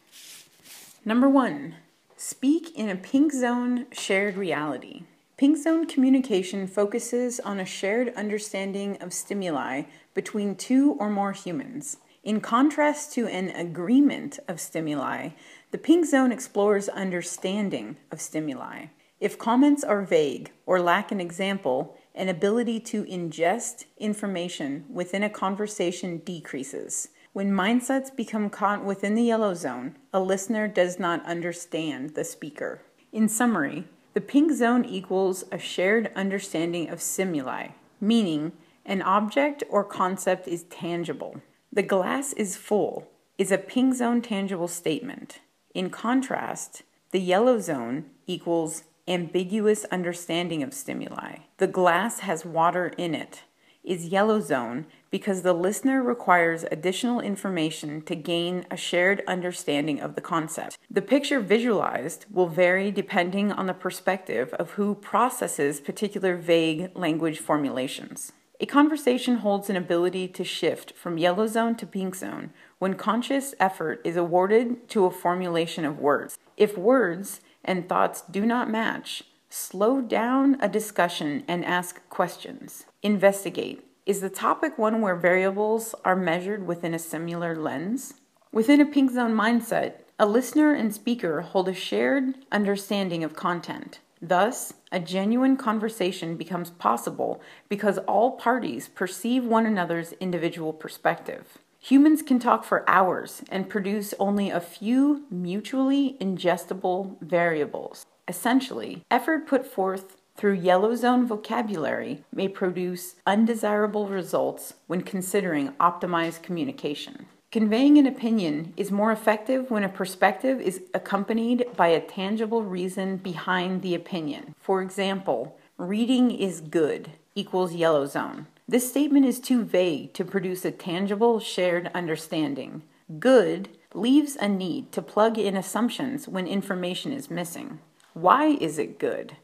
Number one, speak in a pink zone shared reality. Pink zone communication focuses on a shared understanding of stimuli between two or more humans. In contrast to an agreement of stimuli, the pink zone explores understanding of stimuli. If comments are vague or lack an example, an ability to ingest information within a conversation decreases. When mindsets become caught within the yellow zone, a listener does not understand the speaker. In summary, the pink zone equals a shared understanding of stimuli, meaning an object or concept is tangible. The glass is full is a pink zone tangible statement. In contrast, the yellow zone equals ambiguous understanding of stimuli. The glass has water in it is yellow zone because the listener requires additional information to gain a shared understanding of the concept. The picture visualized will vary depending on the perspective of who processes particular vague language formulations. A conversation holds an ability to shift from yellow zone to pink zone when conscious effort is awarded to a formulation of words. If words and thoughts do not match, slow down a discussion and ask questions. Investigate. Is the topic one where variables are measured within a similar lens? Within a pink zone mindset, a listener and speaker hold a shared understanding of content. Thus, a genuine conversation becomes possible because all parties perceive one another's individual perspective. Humans can talk for hours and produce only a few mutually ingestible variables. Essentially, effort put forth through yellow zone vocabulary may produce undesirable results when considering optimized communication. Conveying an opinion is more effective when a perspective is accompanied by a tangible reason behind the opinion. For example, reading is good equals yellow zone. This statement is too vague to produce a tangible shared understanding. Good leaves a need to plug in assumptions when information is missing. Why is it good?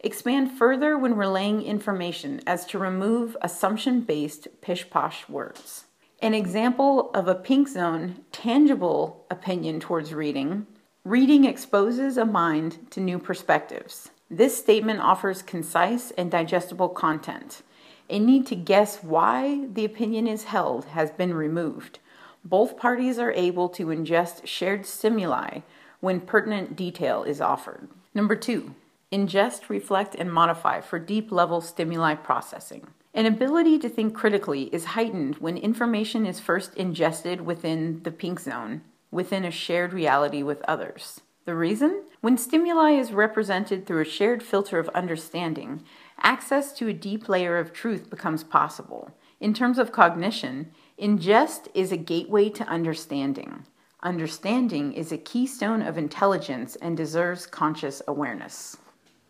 Expand further when relaying information as to remove assumption based pish posh words. An example of a pink zone tangible opinion towards reading reading exposes a mind to new perspectives. This statement offers concise and digestible content. A need to guess why the opinion is held has been removed. Both parties are able to ingest shared stimuli when pertinent detail is offered. Number two, ingest, reflect, and modify for deep level stimuli processing. An ability to think critically is heightened when information is first ingested within the pink zone, within a shared reality with others. The reason? When stimuli is represented through a shared filter of understanding, access to a deep layer of truth becomes possible. In terms of cognition, ingest is a gateway to understanding. Understanding is a keystone of intelligence and deserves conscious awareness.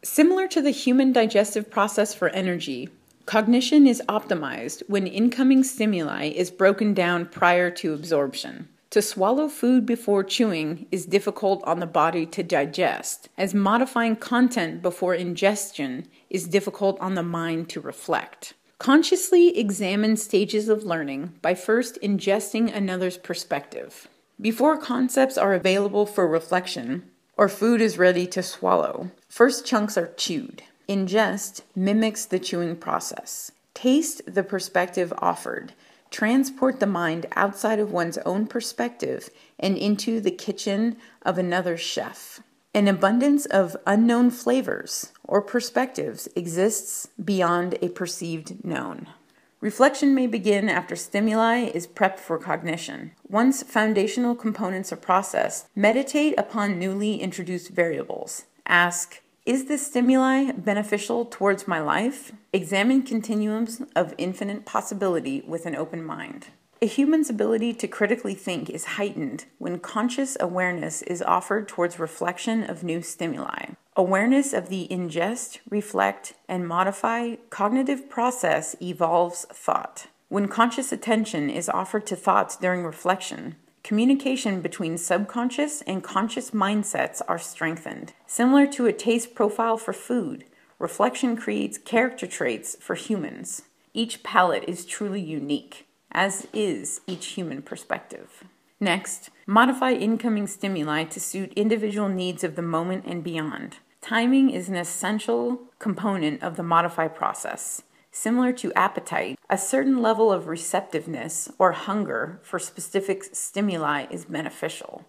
Similar to the human digestive process for energy, cognition is optimized when incoming stimuli is broken down prior to absorption. To swallow food before chewing is difficult on the body to digest, as modifying content before ingestion is difficult on the mind to reflect. Consciously examine stages of learning by first ingesting another's perspective. Before concepts are available for reflection, or food is ready to swallow, first chunks are chewed. Ingest mimics the chewing process. Taste the perspective offered transport the mind outside of one's own perspective and into the kitchen of another chef. An abundance of unknown flavors or perspectives exists beyond a perceived known. Reflection may begin after stimuli is prepped for cognition. Once foundational components are processed, meditate upon newly introduced variables. Ask, is this stimuli beneficial towards my life? Examine continuums of infinite possibility with an open mind. A human's ability to critically think is heightened when conscious awareness is offered towards reflection of new stimuli. Awareness of the ingest, reflect, and modify cognitive process evolves thought. When conscious attention is offered to thoughts during reflection, Communication between subconscious and conscious mindsets are strengthened. Similar to a taste profile for food, reflection creates character traits for humans. Each palate is truly unique, as is each human perspective. Next, modify incoming stimuli to suit individual needs of the moment and beyond. Timing is an essential component of the modify process. Similar to appetite, a certain level of receptiveness or hunger for specific stimuli is beneficial.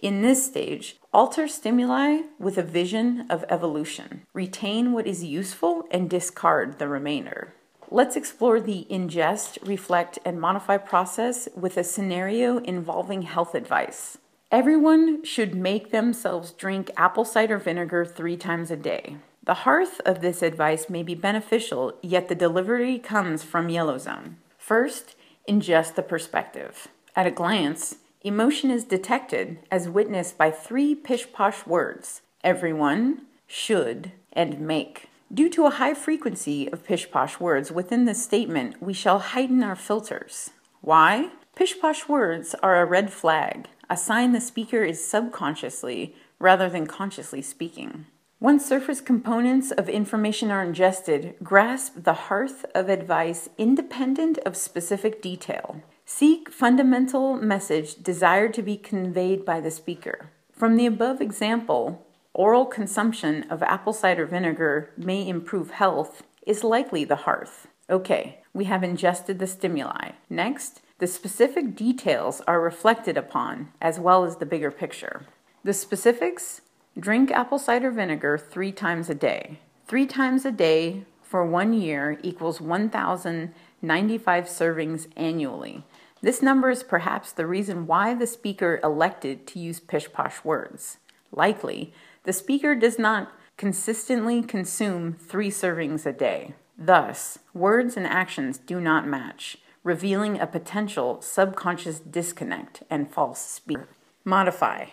In this stage, alter stimuli with a vision of evolution. Retain what is useful and discard the remainder. Let's explore the ingest, reflect, and modify process with a scenario involving health advice. Everyone should make themselves drink apple cider vinegar three times a day. The hearth of this advice may be beneficial, yet the delivery comes from Yellow Zone. First, ingest the perspective. At a glance, emotion is detected as witnessed by three pish posh words everyone, should, and make. Due to a high frequency of pish posh words within this statement, we shall heighten our filters. Why? Pish posh words are a red flag, a sign the speaker is subconsciously rather than consciously speaking. Once surface components of information are ingested, grasp the hearth of advice independent of specific detail. Seek fundamental message desired to be conveyed by the speaker. From the above example, oral consumption of apple cider vinegar may improve health is likely the hearth. Okay, we have ingested the stimuli. Next, The specific details are reflected upon, as well as the bigger picture. The specifics drink apple cider vinegar three times a day. Three times a day for one year equals 1,095 servings annually. This number is perhaps the reason why the speaker elected to use pish posh words. Likely, the speaker does not consistently consume three servings a day. Thus, words and actions do not match, revealing a potential subconscious disconnect and false speech. Modify.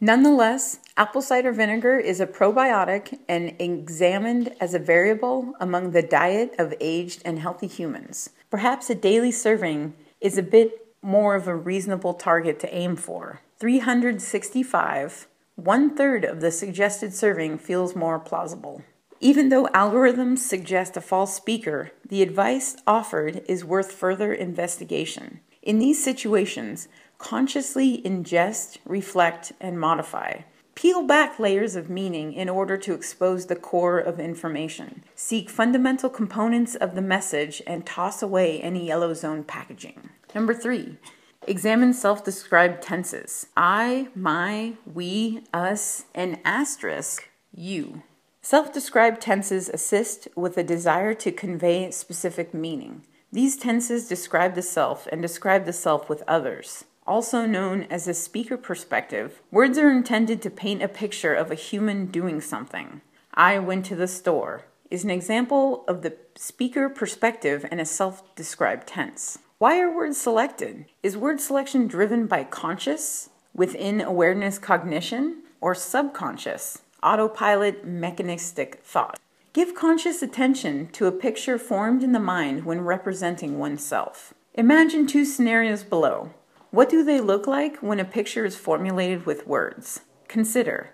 Nonetheless, apple cider vinegar is a probiotic and examined as a variable among the diet of aged and healthy humans. Perhaps a daily serving is a bit more of a reasonable target to aim for. 365, one third of the suggested serving feels more plausible. Even though algorithms suggest a false speaker, the advice offered is worth further investigation. In these situations, consciously ingest, reflect, and modify. Peel back layers of meaning in order to expose the core of information. Seek fundamental components of the message and toss away any yellow zone packaging. Number three, examine self described tenses I, my, we, us, and asterisk you. Self described tenses assist with a desire to convey specific meaning. These tenses describe the self and describe the self with others. Also known as a speaker perspective, words are intended to paint a picture of a human doing something. I went to the store is an example of the speaker perspective in a self described tense. Why are words selected? Is word selection driven by conscious, within awareness cognition, or subconscious, autopilot mechanistic thought? Give conscious attention to a picture formed in the mind when representing oneself. Imagine two scenarios below. What do they look like when a picture is formulated with words? Consider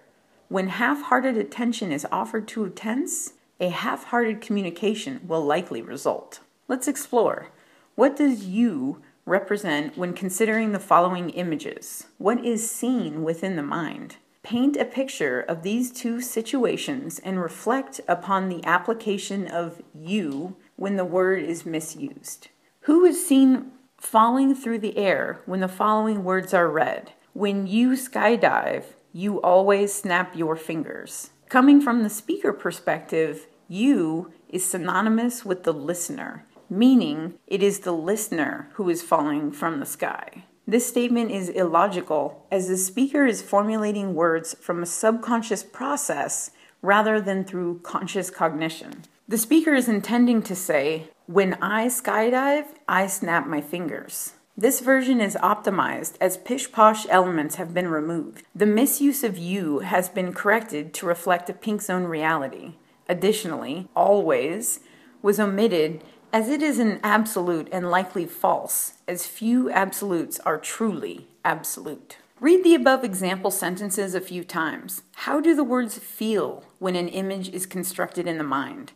when half hearted attention is offered to a tense, a half hearted communication will likely result. Let's explore. What does you represent when considering the following images? What is seen within the mind? Paint a picture of these two situations and reflect upon the application of you when the word is misused. Who is seen falling through the air when the following words are read. When you skydive, you always snap your fingers. Coming from the speaker perspective, you is synonymous with the listener, meaning it is the listener who is falling from the sky. This statement is illogical as the speaker is formulating words from a subconscious process rather than through conscious cognition. The speaker is intending to say, when I skydive, I snap my fingers. This version is optimized as pish posh elements have been removed. The misuse of you has been corrected to reflect a pink zone reality. Additionally, always was omitted as it is an absolute and likely false, as few absolutes are truly absolute. Read the above example sentences a few times. How do the words feel when an image is constructed in the mind?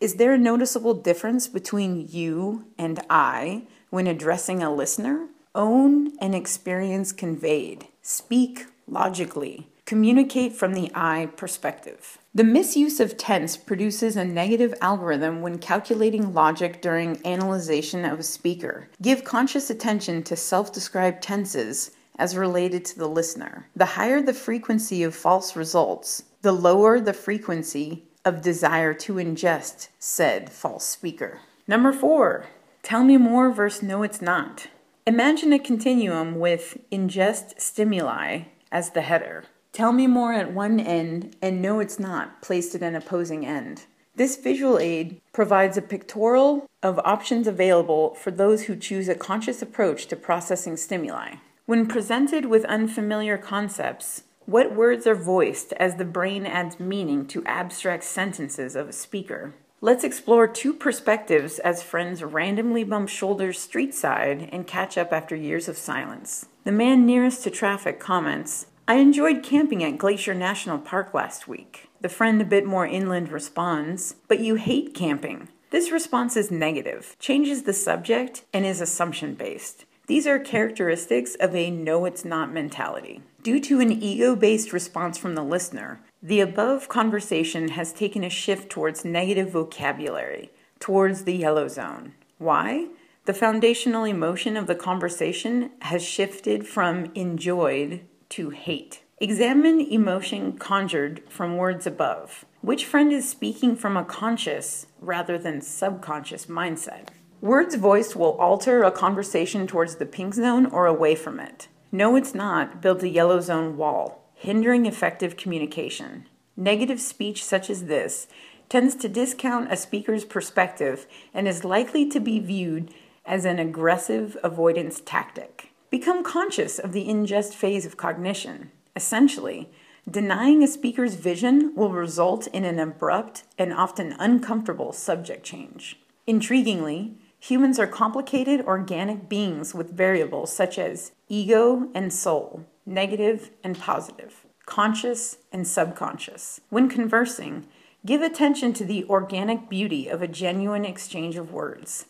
Is there a noticeable difference between you and I when addressing a listener? Own an experience conveyed. Speak logically. Communicate from the I perspective. The misuse of tense produces a negative algorithm when calculating logic during analyzation of a speaker. Give conscious attention to self described tenses as related to the listener. The higher the frequency of false results, the lower the frequency of desire to ingest said false speaker. Number four, tell me more versus no, it's not. Imagine a continuum with ingest stimuli as the header. Tell me more at one end and no, it's not placed at an opposing end. This visual aid provides a pictorial of options available for those who choose a conscious approach to processing stimuli. When presented with unfamiliar concepts, what words are voiced as the brain adds meaning to abstract sentences of a speaker? Let's explore two perspectives as friends randomly bump shoulders street side and catch up after years of silence. The man nearest to traffic comments, I enjoyed camping at Glacier National Park last week. The friend a bit more inland responds, But you hate camping. This response is negative, changes the subject, and is assumption based. These are characteristics of a no it's not mentality. Due to an ego based response from the listener, the above conversation has taken a shift towards negative vocabulary, towards the yellow zone. Why? The foundational emotion of the conversation has shifted from enjoyed to hate. Examine emotion conjured from words above. Which friend is speaking from a conscious rather than subconscious mindset? Words voiced will alter a conversation towards the pink zone or away from it. No, it's not builds a yellow zone wall, hindering effective communication. Negative speech, such as this, tends to discount a speaker's perspective and is likely to be viewed as an aggressive avoidance tactic. Become conscious of the ingest phase of cognition. Essentially, denying a speaker's vision will result in an abrupt and often uncomfortable subject change. Intriguingly, humans are complicated organic beings with variables such as ego and soul, negative and positive, conscious and subconscious. When conversing, give attention to the organic beauty of a genuine exchange of words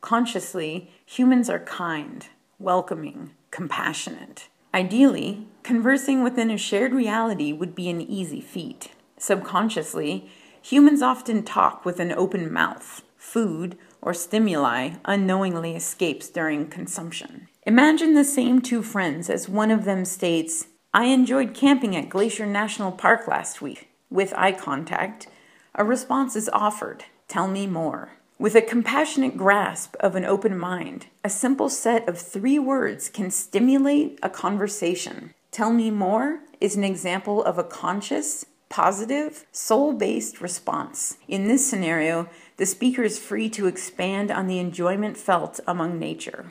Consciously, humans are kind, welcoming, compassionate. Ideally, conversing within a shared reality would be an easy feat. Subconsciously, humans often talk with an open mouth. Food or stimuli unknowingly escapes during consumption. Imagine the same two friends as one of them states, I enjoyed camping at Glacier National Park last week. With eye contact, a response is offered Tell me more. With a compassionate grasp of an open mind, a simple set of three words can stimulate a conversation. Tell me more is an example of a conscious, positive, soul based response. In this scenario, the speaker is free to expand on the enjoyment felt among nature.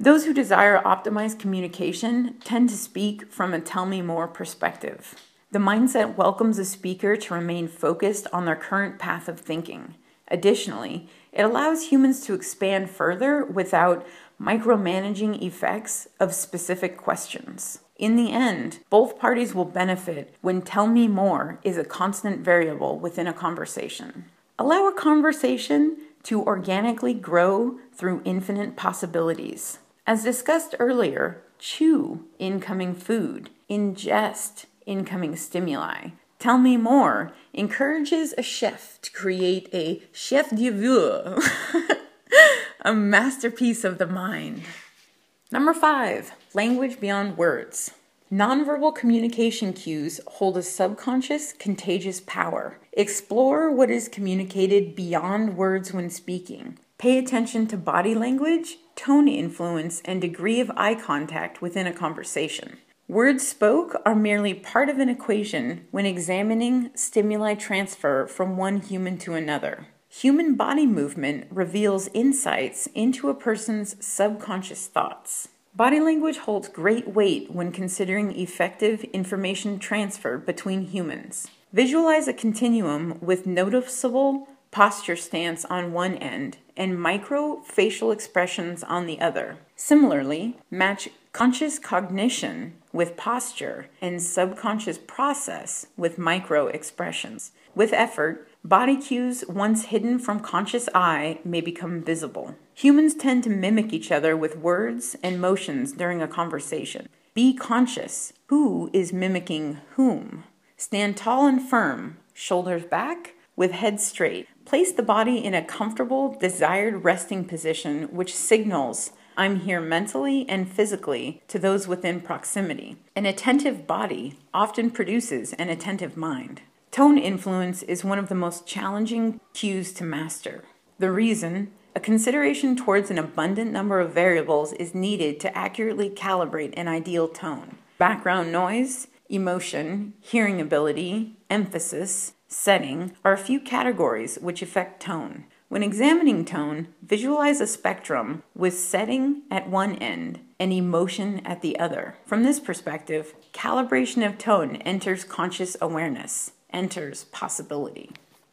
Those who desire optimized communication tend to speak from a tell me more perspective. The mindset welcomes a speaker to remain focused on their current path of thinking. Additionally, it allows humans to expand further without micromanaging effects of specific questions. In the end, both parties will benefit when tell me more is a constant variable within a conversation. Allow a conversation to organically grow through infinite possibilities. As discussed earlier, chew incoming food, ingest incoming stimuli, Tell Me More encourages a chef to create a chef d'oeuvre, <laughs> a masterpiece of the mind. Number five, language beyond words. Nonverbal communication cues hold a subconscious, contagious power. Explore what is communicated beyond words when speaking. Pay attention to body language, tone influence, and degree of eye contact within a conversation. Words spoke are merely part of an equation when examining stimuli transfer from one human to another. Human body movement reveals insights into a person's subconscious thoughts. Body language holds great weight when considering effective information transfer between humans. Visualize a continuum with noticeable posture stance on one end and micro facial expressions on the other. Similarly, match conscious cognition with posture and subconscious process with micro expressions. With effort, body cues once hidden from conscious eye may become visible. Humans tend to mimic each other with words and motions during a conversation. Be conscious who is mimicking whom. Stand tall and firm, shoulders back, with head straight. Place the body in a comfortable, desired resting position, which signals I'm here mentally and physically to those within proximity. An attentive body often produces an attentive mind. Tone influence is one of the most challenging cues to master. The reason a consideration towards an abundant number of variables is needed to accurately calibrate an ideal tone. Background noise, emotion, hearing ability, emphasis, setting are a few categories which affect tone. When examining tone, visualize a spectrum with setting at one end and emotion at the other. From this perspective, calibration of tone enters conscious awareness, enters possibility.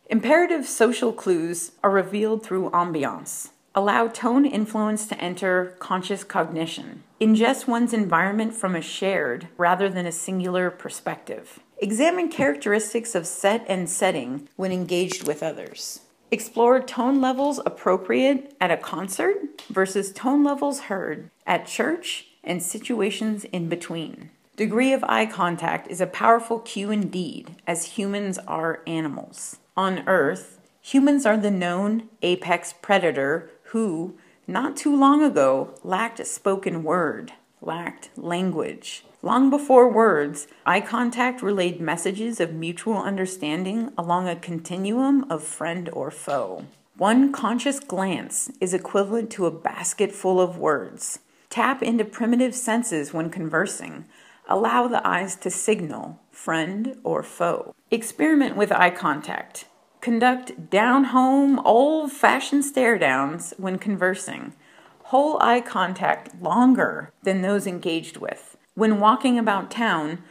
Imperative social clues are revealed through ambiance. Allow tone influence to enter conscious cognition. Ingest one's environment from a shared rather than a singular perspective. Examine characteristics of set and setting when engaged with others. Explore tone levels appropriate at a concert versus tone levels heard at church and situations in between. Degree of eye contact is a powerful cue indeed, as humans are animals. On Earth, humans are the known apex predator who, not too long ago, lacked spoken word, lacked language. Long before words, eye contact relayed messages of mutual understanding along a continuum of friend or foe. One conscious glance is equivalent to a basket full of words. Tap into primitive senses when conversing. Allow the eyes to signal friend or foe. Experiment with eye contact. Conduct down home, old fashioned stare downs when conversing. Hold eye contact longer than those engaged with. When walking about town,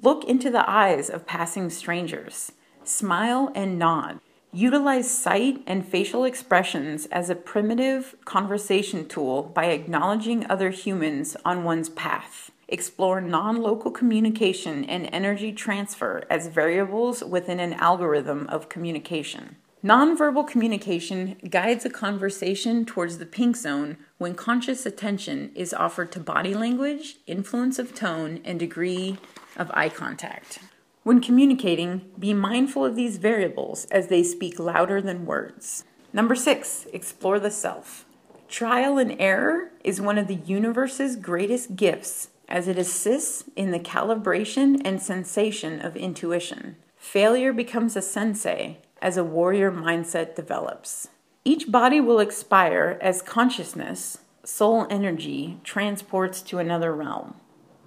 look into the eyes of passing strangers. Smile and nod. Utilize sight and facial expressions as a primitive conversation tool by acknowledging other humans on one's path. Explore non local communication and energy transfer as variables within an algorithm of communication. Nonverbal communication guides a conversation towards the pink zone when conscious attention is offered to body language, influence of tone, and degree of eye contact. When communicating, be mindful of these variables as they speak louder than words. Number six, explore the self. Trial and error is one of the universe's greatest gifts as it assists in the calibration and sensation of intuition. Failure becomes a sensei as a warrior mindset develops. Each body will expire as consciousness, soul energy, transports to another realm.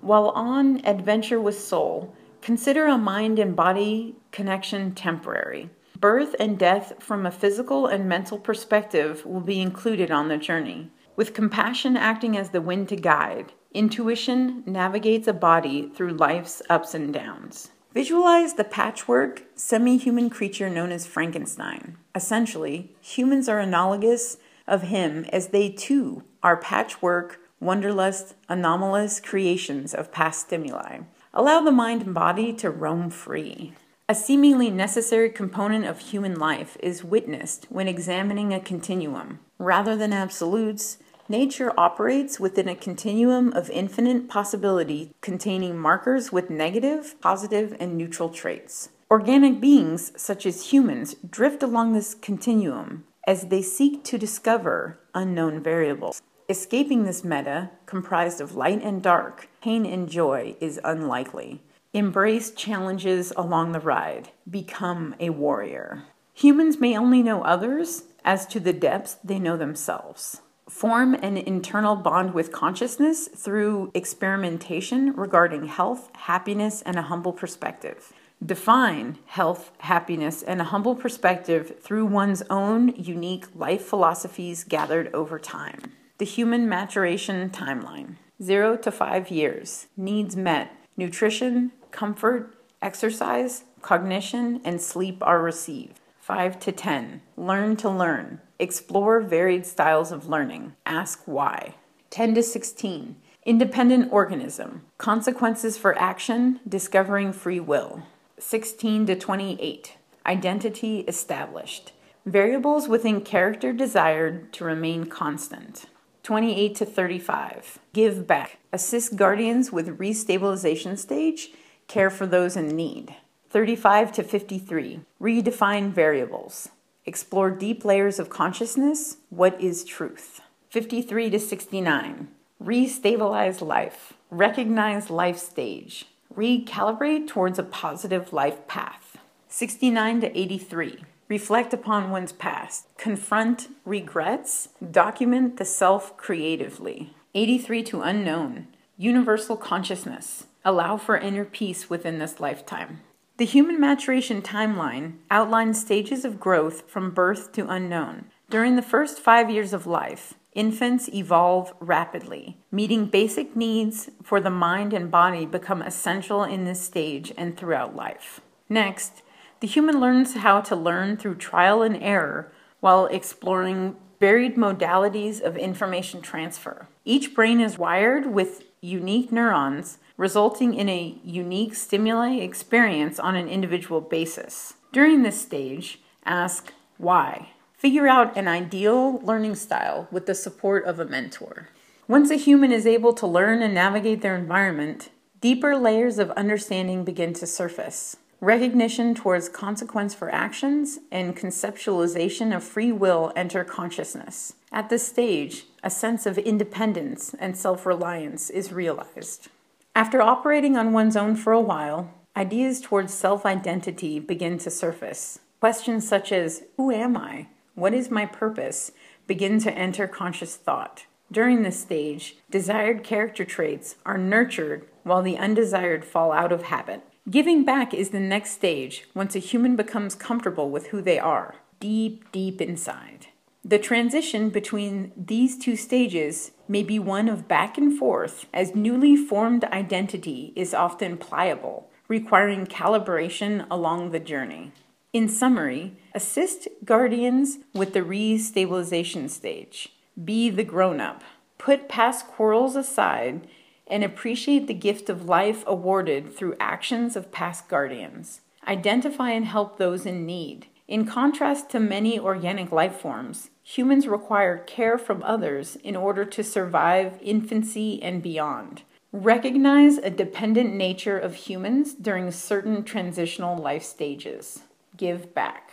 While on adventure with soul, consider a mind and body connection temporary. Birth and death from a physical and mental perspective will be included on the journey. With compassion acting as the wind to guide, intuition navigates a body through life's ups and downs. Visualize the patchwork, semi human creature known as Frankenstein. Essentially, humans are analogous of him as they too are patchwork, wanderlust, anomalous creations of past stimuli. Allow the mind and body to roam free. A seemingly necessary component of human life is witnessed when examining a continuum. Rather than absolutes, Nature operates within a continuum of infinite possibility containing markers with negative, positive, and neutral traits. Organic beings, such as humans, drift along this continuum as they seek to discover unknown variables. Escaping this meta, comprised of light and dark, pain and joy, is unlikely. Embrace challenges along the ride. Become a warrior. Humans may only know others as to the depths they know themselves form an internal bond with consciousness through experimentation regarding health, happiness, and a humble perspective. Define health, happiness, and a humble perspective through one's own unique life philosophies gathered over time. The human maturation timeline 0 to 5 years. Needs met. Nutrition, comfort, exercise, cognition, and sleep are received. 5 to 10. Learn to learn. Explore varied styles of learning. Ask why. 10 to 16. Independent organism. Consequences for action. Discovering free will. 16 to 28. Identity established. Variables within character desired to remain constant. 28 to 35. Give back. Assist guardians with restabilization stage. Care for those in need. 35 to 53. Redefine variables. Explore deep layers of consciousness. What is truth? 53 to 69. Restabilize life. Recognize life stage. Recalibrate towards a positive life path. 69 to 83. Reflect upon one's past. Confront regrets. Document the self creatively. 83 to unknown. Universal consciousness. Allow for inner peace within this lifetime. The human maturation timeline outlines stages of growth from birth to unknown. During the first five years of life, infants evolve rapidly. Meeting basic needs for the mind and body become essential in this stage and throughout life. Next, the human learns how to learn through trial and error while exploring varied modalities of information transfer. Each brain is wired with unique neurons resulting in a unique stimuli experience on an individual basis. During this stage, ask why. Figure out an ideal learning style with the support of a mentor. Once a human is able to learn and navigate their environment, deeper layers of understanding begin to surface. Recognition towards consequence for actions and conceptualization of free will enter consciousness. At this stage, a sense of independence and self reliance is realized. After operating on one's own for a while, ideas towards self identity begin to surface. Questions such as Who am I? What is my purpose? begin to enter conscious thought. During this stage, desired character traits are nurtured while the undesired fall out of habit. Giving back is the next stage once a human becomes comfortable with who they are, deep, deep inside. The transition between these two stages may be one of back and forth, as newly formed identity is often pliable, requiring calibration along the journey. In summary, assist guardians with the re stabilization stage. Be the grown up. Put past quarrels aside and appreciate the gift of life awarded through actions of past guardians. Identify and help those in need. In contrast to many organic life forms, humans require care from others in order to survive infancy and beyond. Recognize a dependent nature of humans during certain transitional life stages. Give back.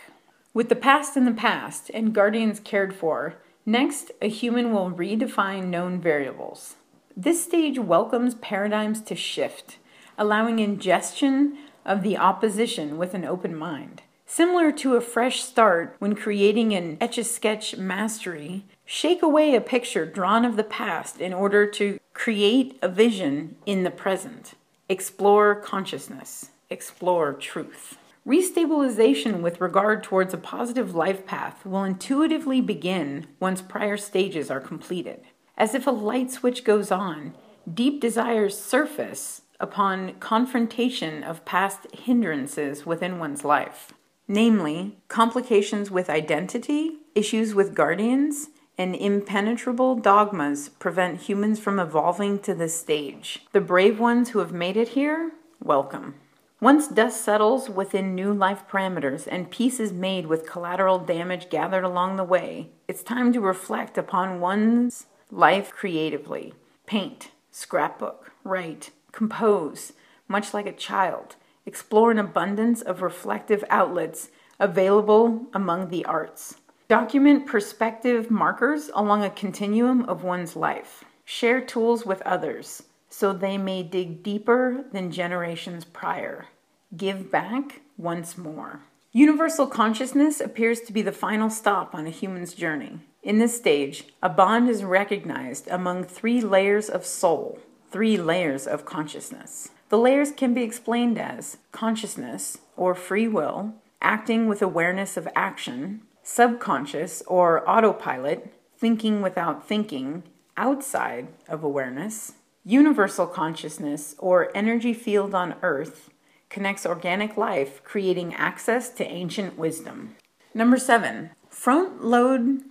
With the past in the past and guardians cared for, next a human will redefine known variables. This stage welcomes paradigms to shift, allowing ingestion of the opposition with an open mind. Similar to a fresh start when creating an etch a sketch mastery, shake away a picture drawn of the past in order to create a vision in the present. Explore consciousness, explore truth. Restabilization with regard towards a positive life path will intuitively begin once prior stages are completed. As if a light switch goes on, deep desires surface upon confrontation of past hindrances within one's life namely, complications with identity, issues with guardians, and impenetrable dogmas prevent humans from evolving to this stage. The brave ones who have made it here, welcome. Once dust settles within new life parameters and peace is made with collateral damage gathered along the way, it's time to reflect upon one's life creatively. Paint, scrapbook, write, compose, much like a child explore an abundance of reflective outlets available among the arts. Document perspective markers along a continuum of one's life. Share tools with others so they may dig deeper than generations prior. Give back once more. Universal consciousness appears to be the final stop on a human's journey. In this stage, a bond is recognized among three layers of soul, three layers of consciousness. The layers can be explained as consciousness or free will, acting with awareness of action, subconscious or autopilot, thinking without thinking, outside of awareness, universal consciousness or energy field on earth connects organic life, creating access to ancient wisdom. Number seven, front load.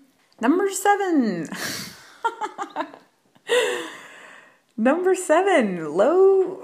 Number seven. <laughs> Number seven, low.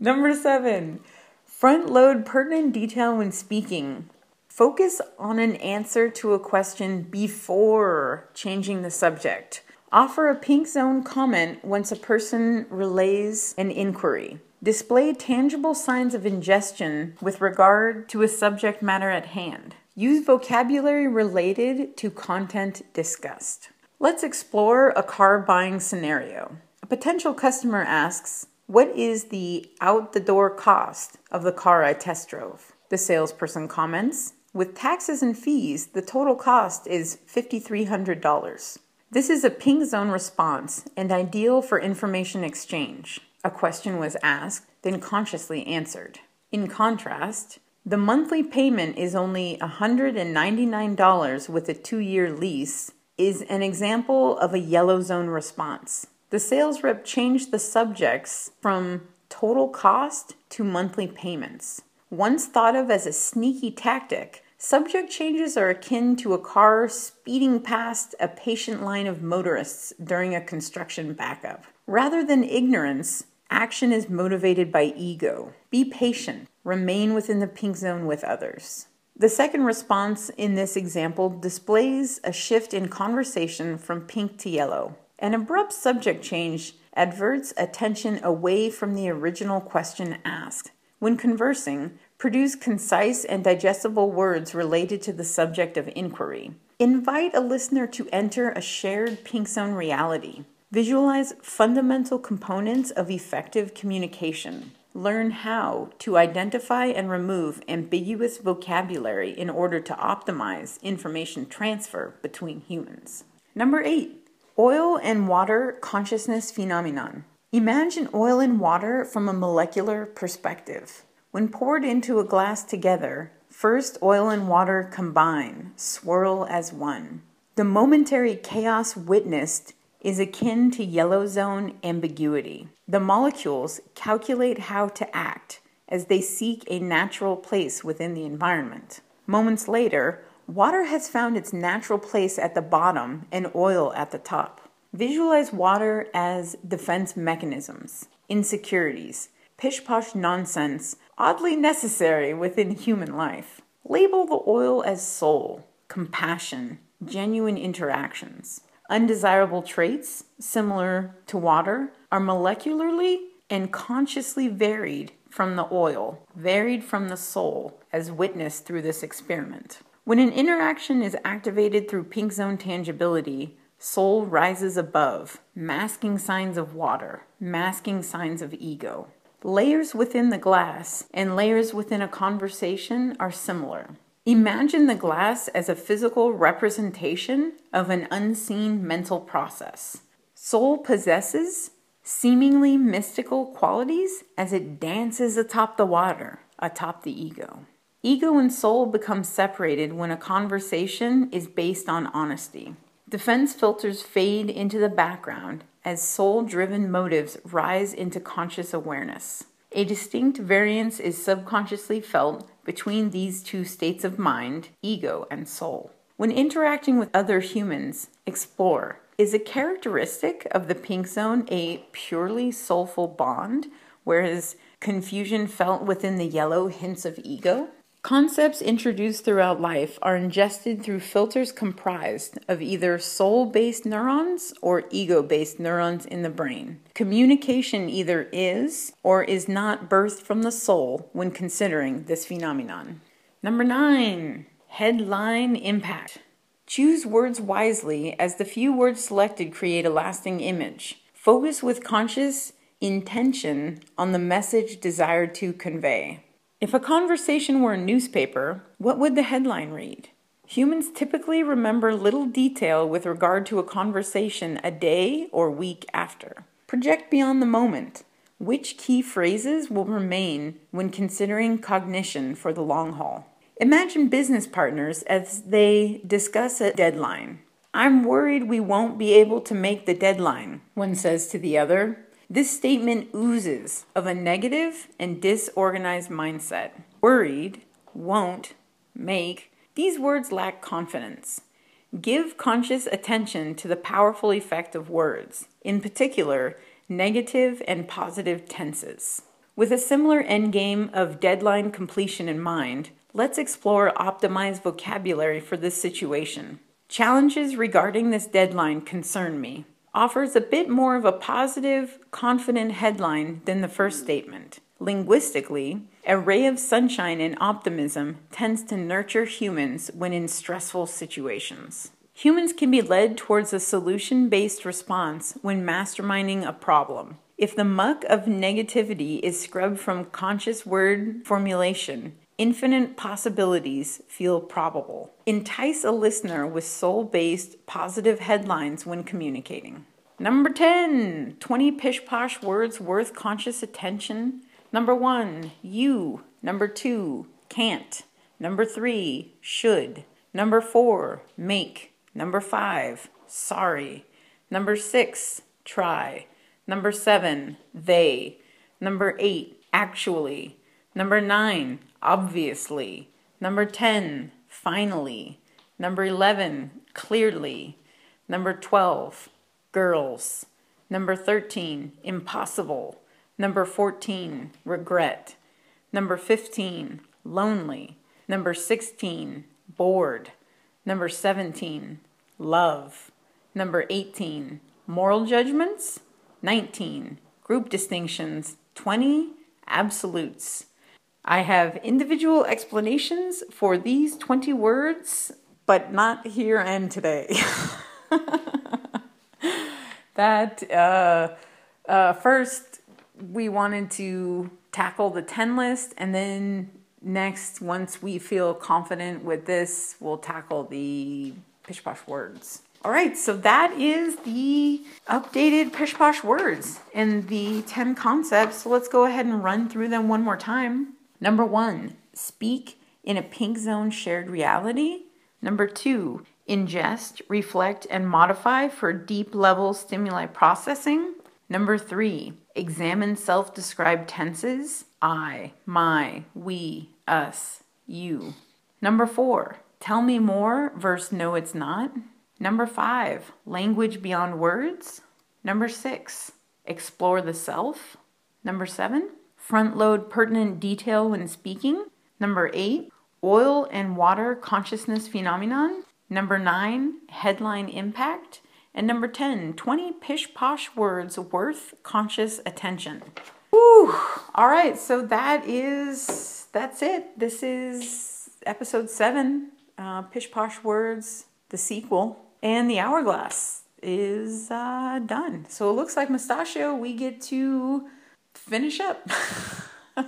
Number seven, front load pertinent detail when speaking. Focus on an answer to a question before changing the subject. Offer a pink zone comment once a person relays an inquiry. Display tangible signs of ingestion with regard to a subject matter at hand. Use vocabulary related to content discussed. Let's explore a car buying scenario. A potential customer asks, What is the out the door cost of the car I test drove? The salesperson comments, With taxes and fees, the total cost is $5,300. This is a pink zone response and ideal for information exchange. A question was asked, then consciously answered. In contrast, the monthly payment is only $199 with a two year lease, is an example of a yellow zone response. The sales rep changed the subjects from total cost to monthly payments. Once thought of as a sneaky tactic, subject changes are akin to a car speeding past a patient line of motorists during a construction backup. Rather than ignorance, action is motivated by ego. Be patient. Remain within the pink zone with others. The second response in this example displays a shift in conversation from pink to yellow. An abrupt subject change adverts attention away from the original question asked. When conversing, produce concise and digestible words related to the subject of inquiry. Invite a listener to enter a shared pink zone reality. Visualize fundamental components of effective communication. Learn how to identify and remove ambiguous vocabulary in order to optimize information transfer between humans. Number eight, oil and water consciousness phenomenon. Imagine oil and water from a molecular perspective. When poured into a glass together, first oil and water combine, swirl as one. The momentary chaos witnessed is akin to yellow zone ambiguity. The molecules calculate how to act as they seek a natural place within the environment. Moments later, water has found its natural place at the bottom and oil at the top. Visualize water as defense mechanisms, insecurities, pish posh nonsense, oddly necessary within human life. Label the oil as soul, compassion, genuine interactions. Undesirable traits, similar to water, are molecularly and consciously varied from the oil, varied from the soul, as witnessed through this experiment. When an interaction is activated through pink zone tangibility, soul rises above, masking signs of water, masking signs of ego. Layers within the glass and layers within a conversation are similar. Imagine the glass as a physical representation of an unseen mental process. Soul possesses seemingly mystical qualities as it dances atop the water, atop the ego. Ego and soul become separated when a conversation is based on honesty. Defense filters fade into the background as soul driven motives rise into conscious awareness. A distinct variance is subconsciously felt between these two states of mind, ego and soul. When interacting with other humans, explore is a characteristic of the pink zone a purely soulful bond, whereas confusion felt within the yellow hints of ego? Concepts introduced throughout life are ingested through filters comprised of either soul based neurons or ego based neurons in the brain. Communication either is or is not birthed from the soul when considering this phenomenon. Number nine, headline impact. Choose words wisely as the few words selected create a lasting image. Focus with conscious intention on the message desired to convey. If a conversation were a newspaper, what would the headline read? Humans typically remember little detail with regard to a conversation a day or week after. Project beyond the moment. Which key phrases will remain when considering cognition for the long haul? Imagine business partners as they discuss a deadline. I'm worried we won't be able to make the deadline, one says to the other. This statement oozes of a negative and disorganized mindset. Worried, won't, make, these words lack confidence. Give conscious attention to the powerful effect of words, in particular, negative and positive tenses. With a similar endgame of deadline completion in mind, let's explore optimized vocabulary for this situation. Challenges regarding this deadline concern me offers a bit more of a positive, confident headline than the first statement. Linguistically, a ray of sunshine and optimism tends to nurture humans when in stressful situations. Humans can be led towards a solution based response when masterminding a problem. If the muck of negativity is scrubbed from conscious word formulation, Infinite possibilities feel probable. Entice a listener with soul based positive headlines when communicating. Number 10 20 pish posh words worth conscious attention. Number 1 you. Number 2 can't. Number 3 should. Number 4 make. Number 5 sorry. Number 6 try. Number 7 they. Number 8 actually. Number 9 obviously. Number 10, finally. Number 11, clearly. Number 12, girls. Number 13, impossible. Number 14, regret. Number 15, lonely. Number 16, bored. Number 17, love. Number 18, moral judgments. 19 group distinctions, 20 absolutes. I have individual explanations for these 20 words, but not here and today. <laughs> that uh, uh, first, we wanted to tackle the 10 list, and then next, once we feel confident with this, we'll tackle the pish posh words. All right, so that is the updated pish posh words and the 10 concepts. So let's go ahead and run through them one more time. Number one, speak in a pink zone shared reality. Number two, ingest, reflect, and modify for deep level stimuli processing. Number three, examine self described tenses I, my, we, us, you. Number four, tell me more versus no, it's not. Number five, language beyond words. Number six, explore the self. Number seven, front load pertinent detail when speaking. Number eight, oil and water consciousness phenomenon. Number nine, headline impact. And number 10, 20 pish posh words worth conscious attention. Whew. All right, so that is, that's it. This is episode seven, uh, Pish Posh Words, the sequel. And the hourglass is uh, done. So it looks like Mustachio, we get to finish up. <laughs>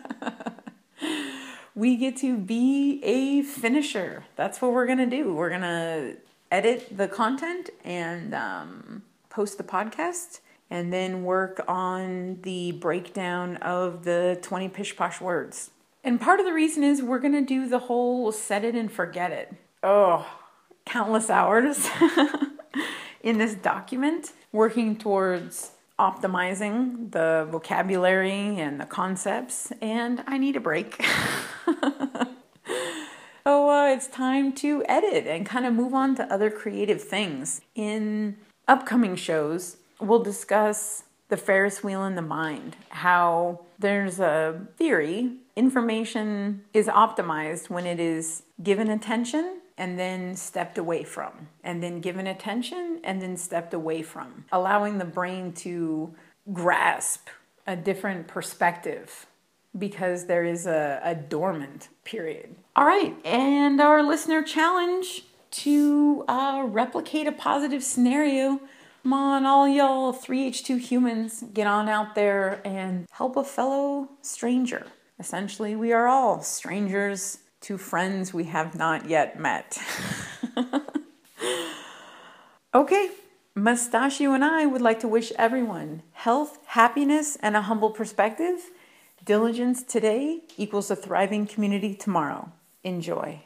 we get to be a finisher. That's what we're going to do. We're going to edit the content and um, post the podcast and then work on the breakdown of the 20 pish posh words. And part of the reason is we're going to do the whole set it and forget it. Oh, countless hours <laughs> in this document working towards optimizing the vocabulary and the concepts, and I need a break. <laughs> so uh, it's time to edit and kind of move on to other creative things. In upcoming shows, we'll discuss the Ferris wheel in the mind, how there's a theory information is optimized when it is given attention and then stepped away from, and then given attention and then stepped away from, allowing the brain to grasp a different perspective because there is a, a dormant period. All right, and our listener challenge to uh, replicate a positive scenario. Come on, all y'all 3H2 humans, get on out there and help a fellow stranger. Essentially, we are all strangers to friends we have not yet met. <laughs> okay, Mustachio and I would like to wish everyone health, happiness, and a humble perspective. Diligence today equals a thriving community tomorrow. Enjoy.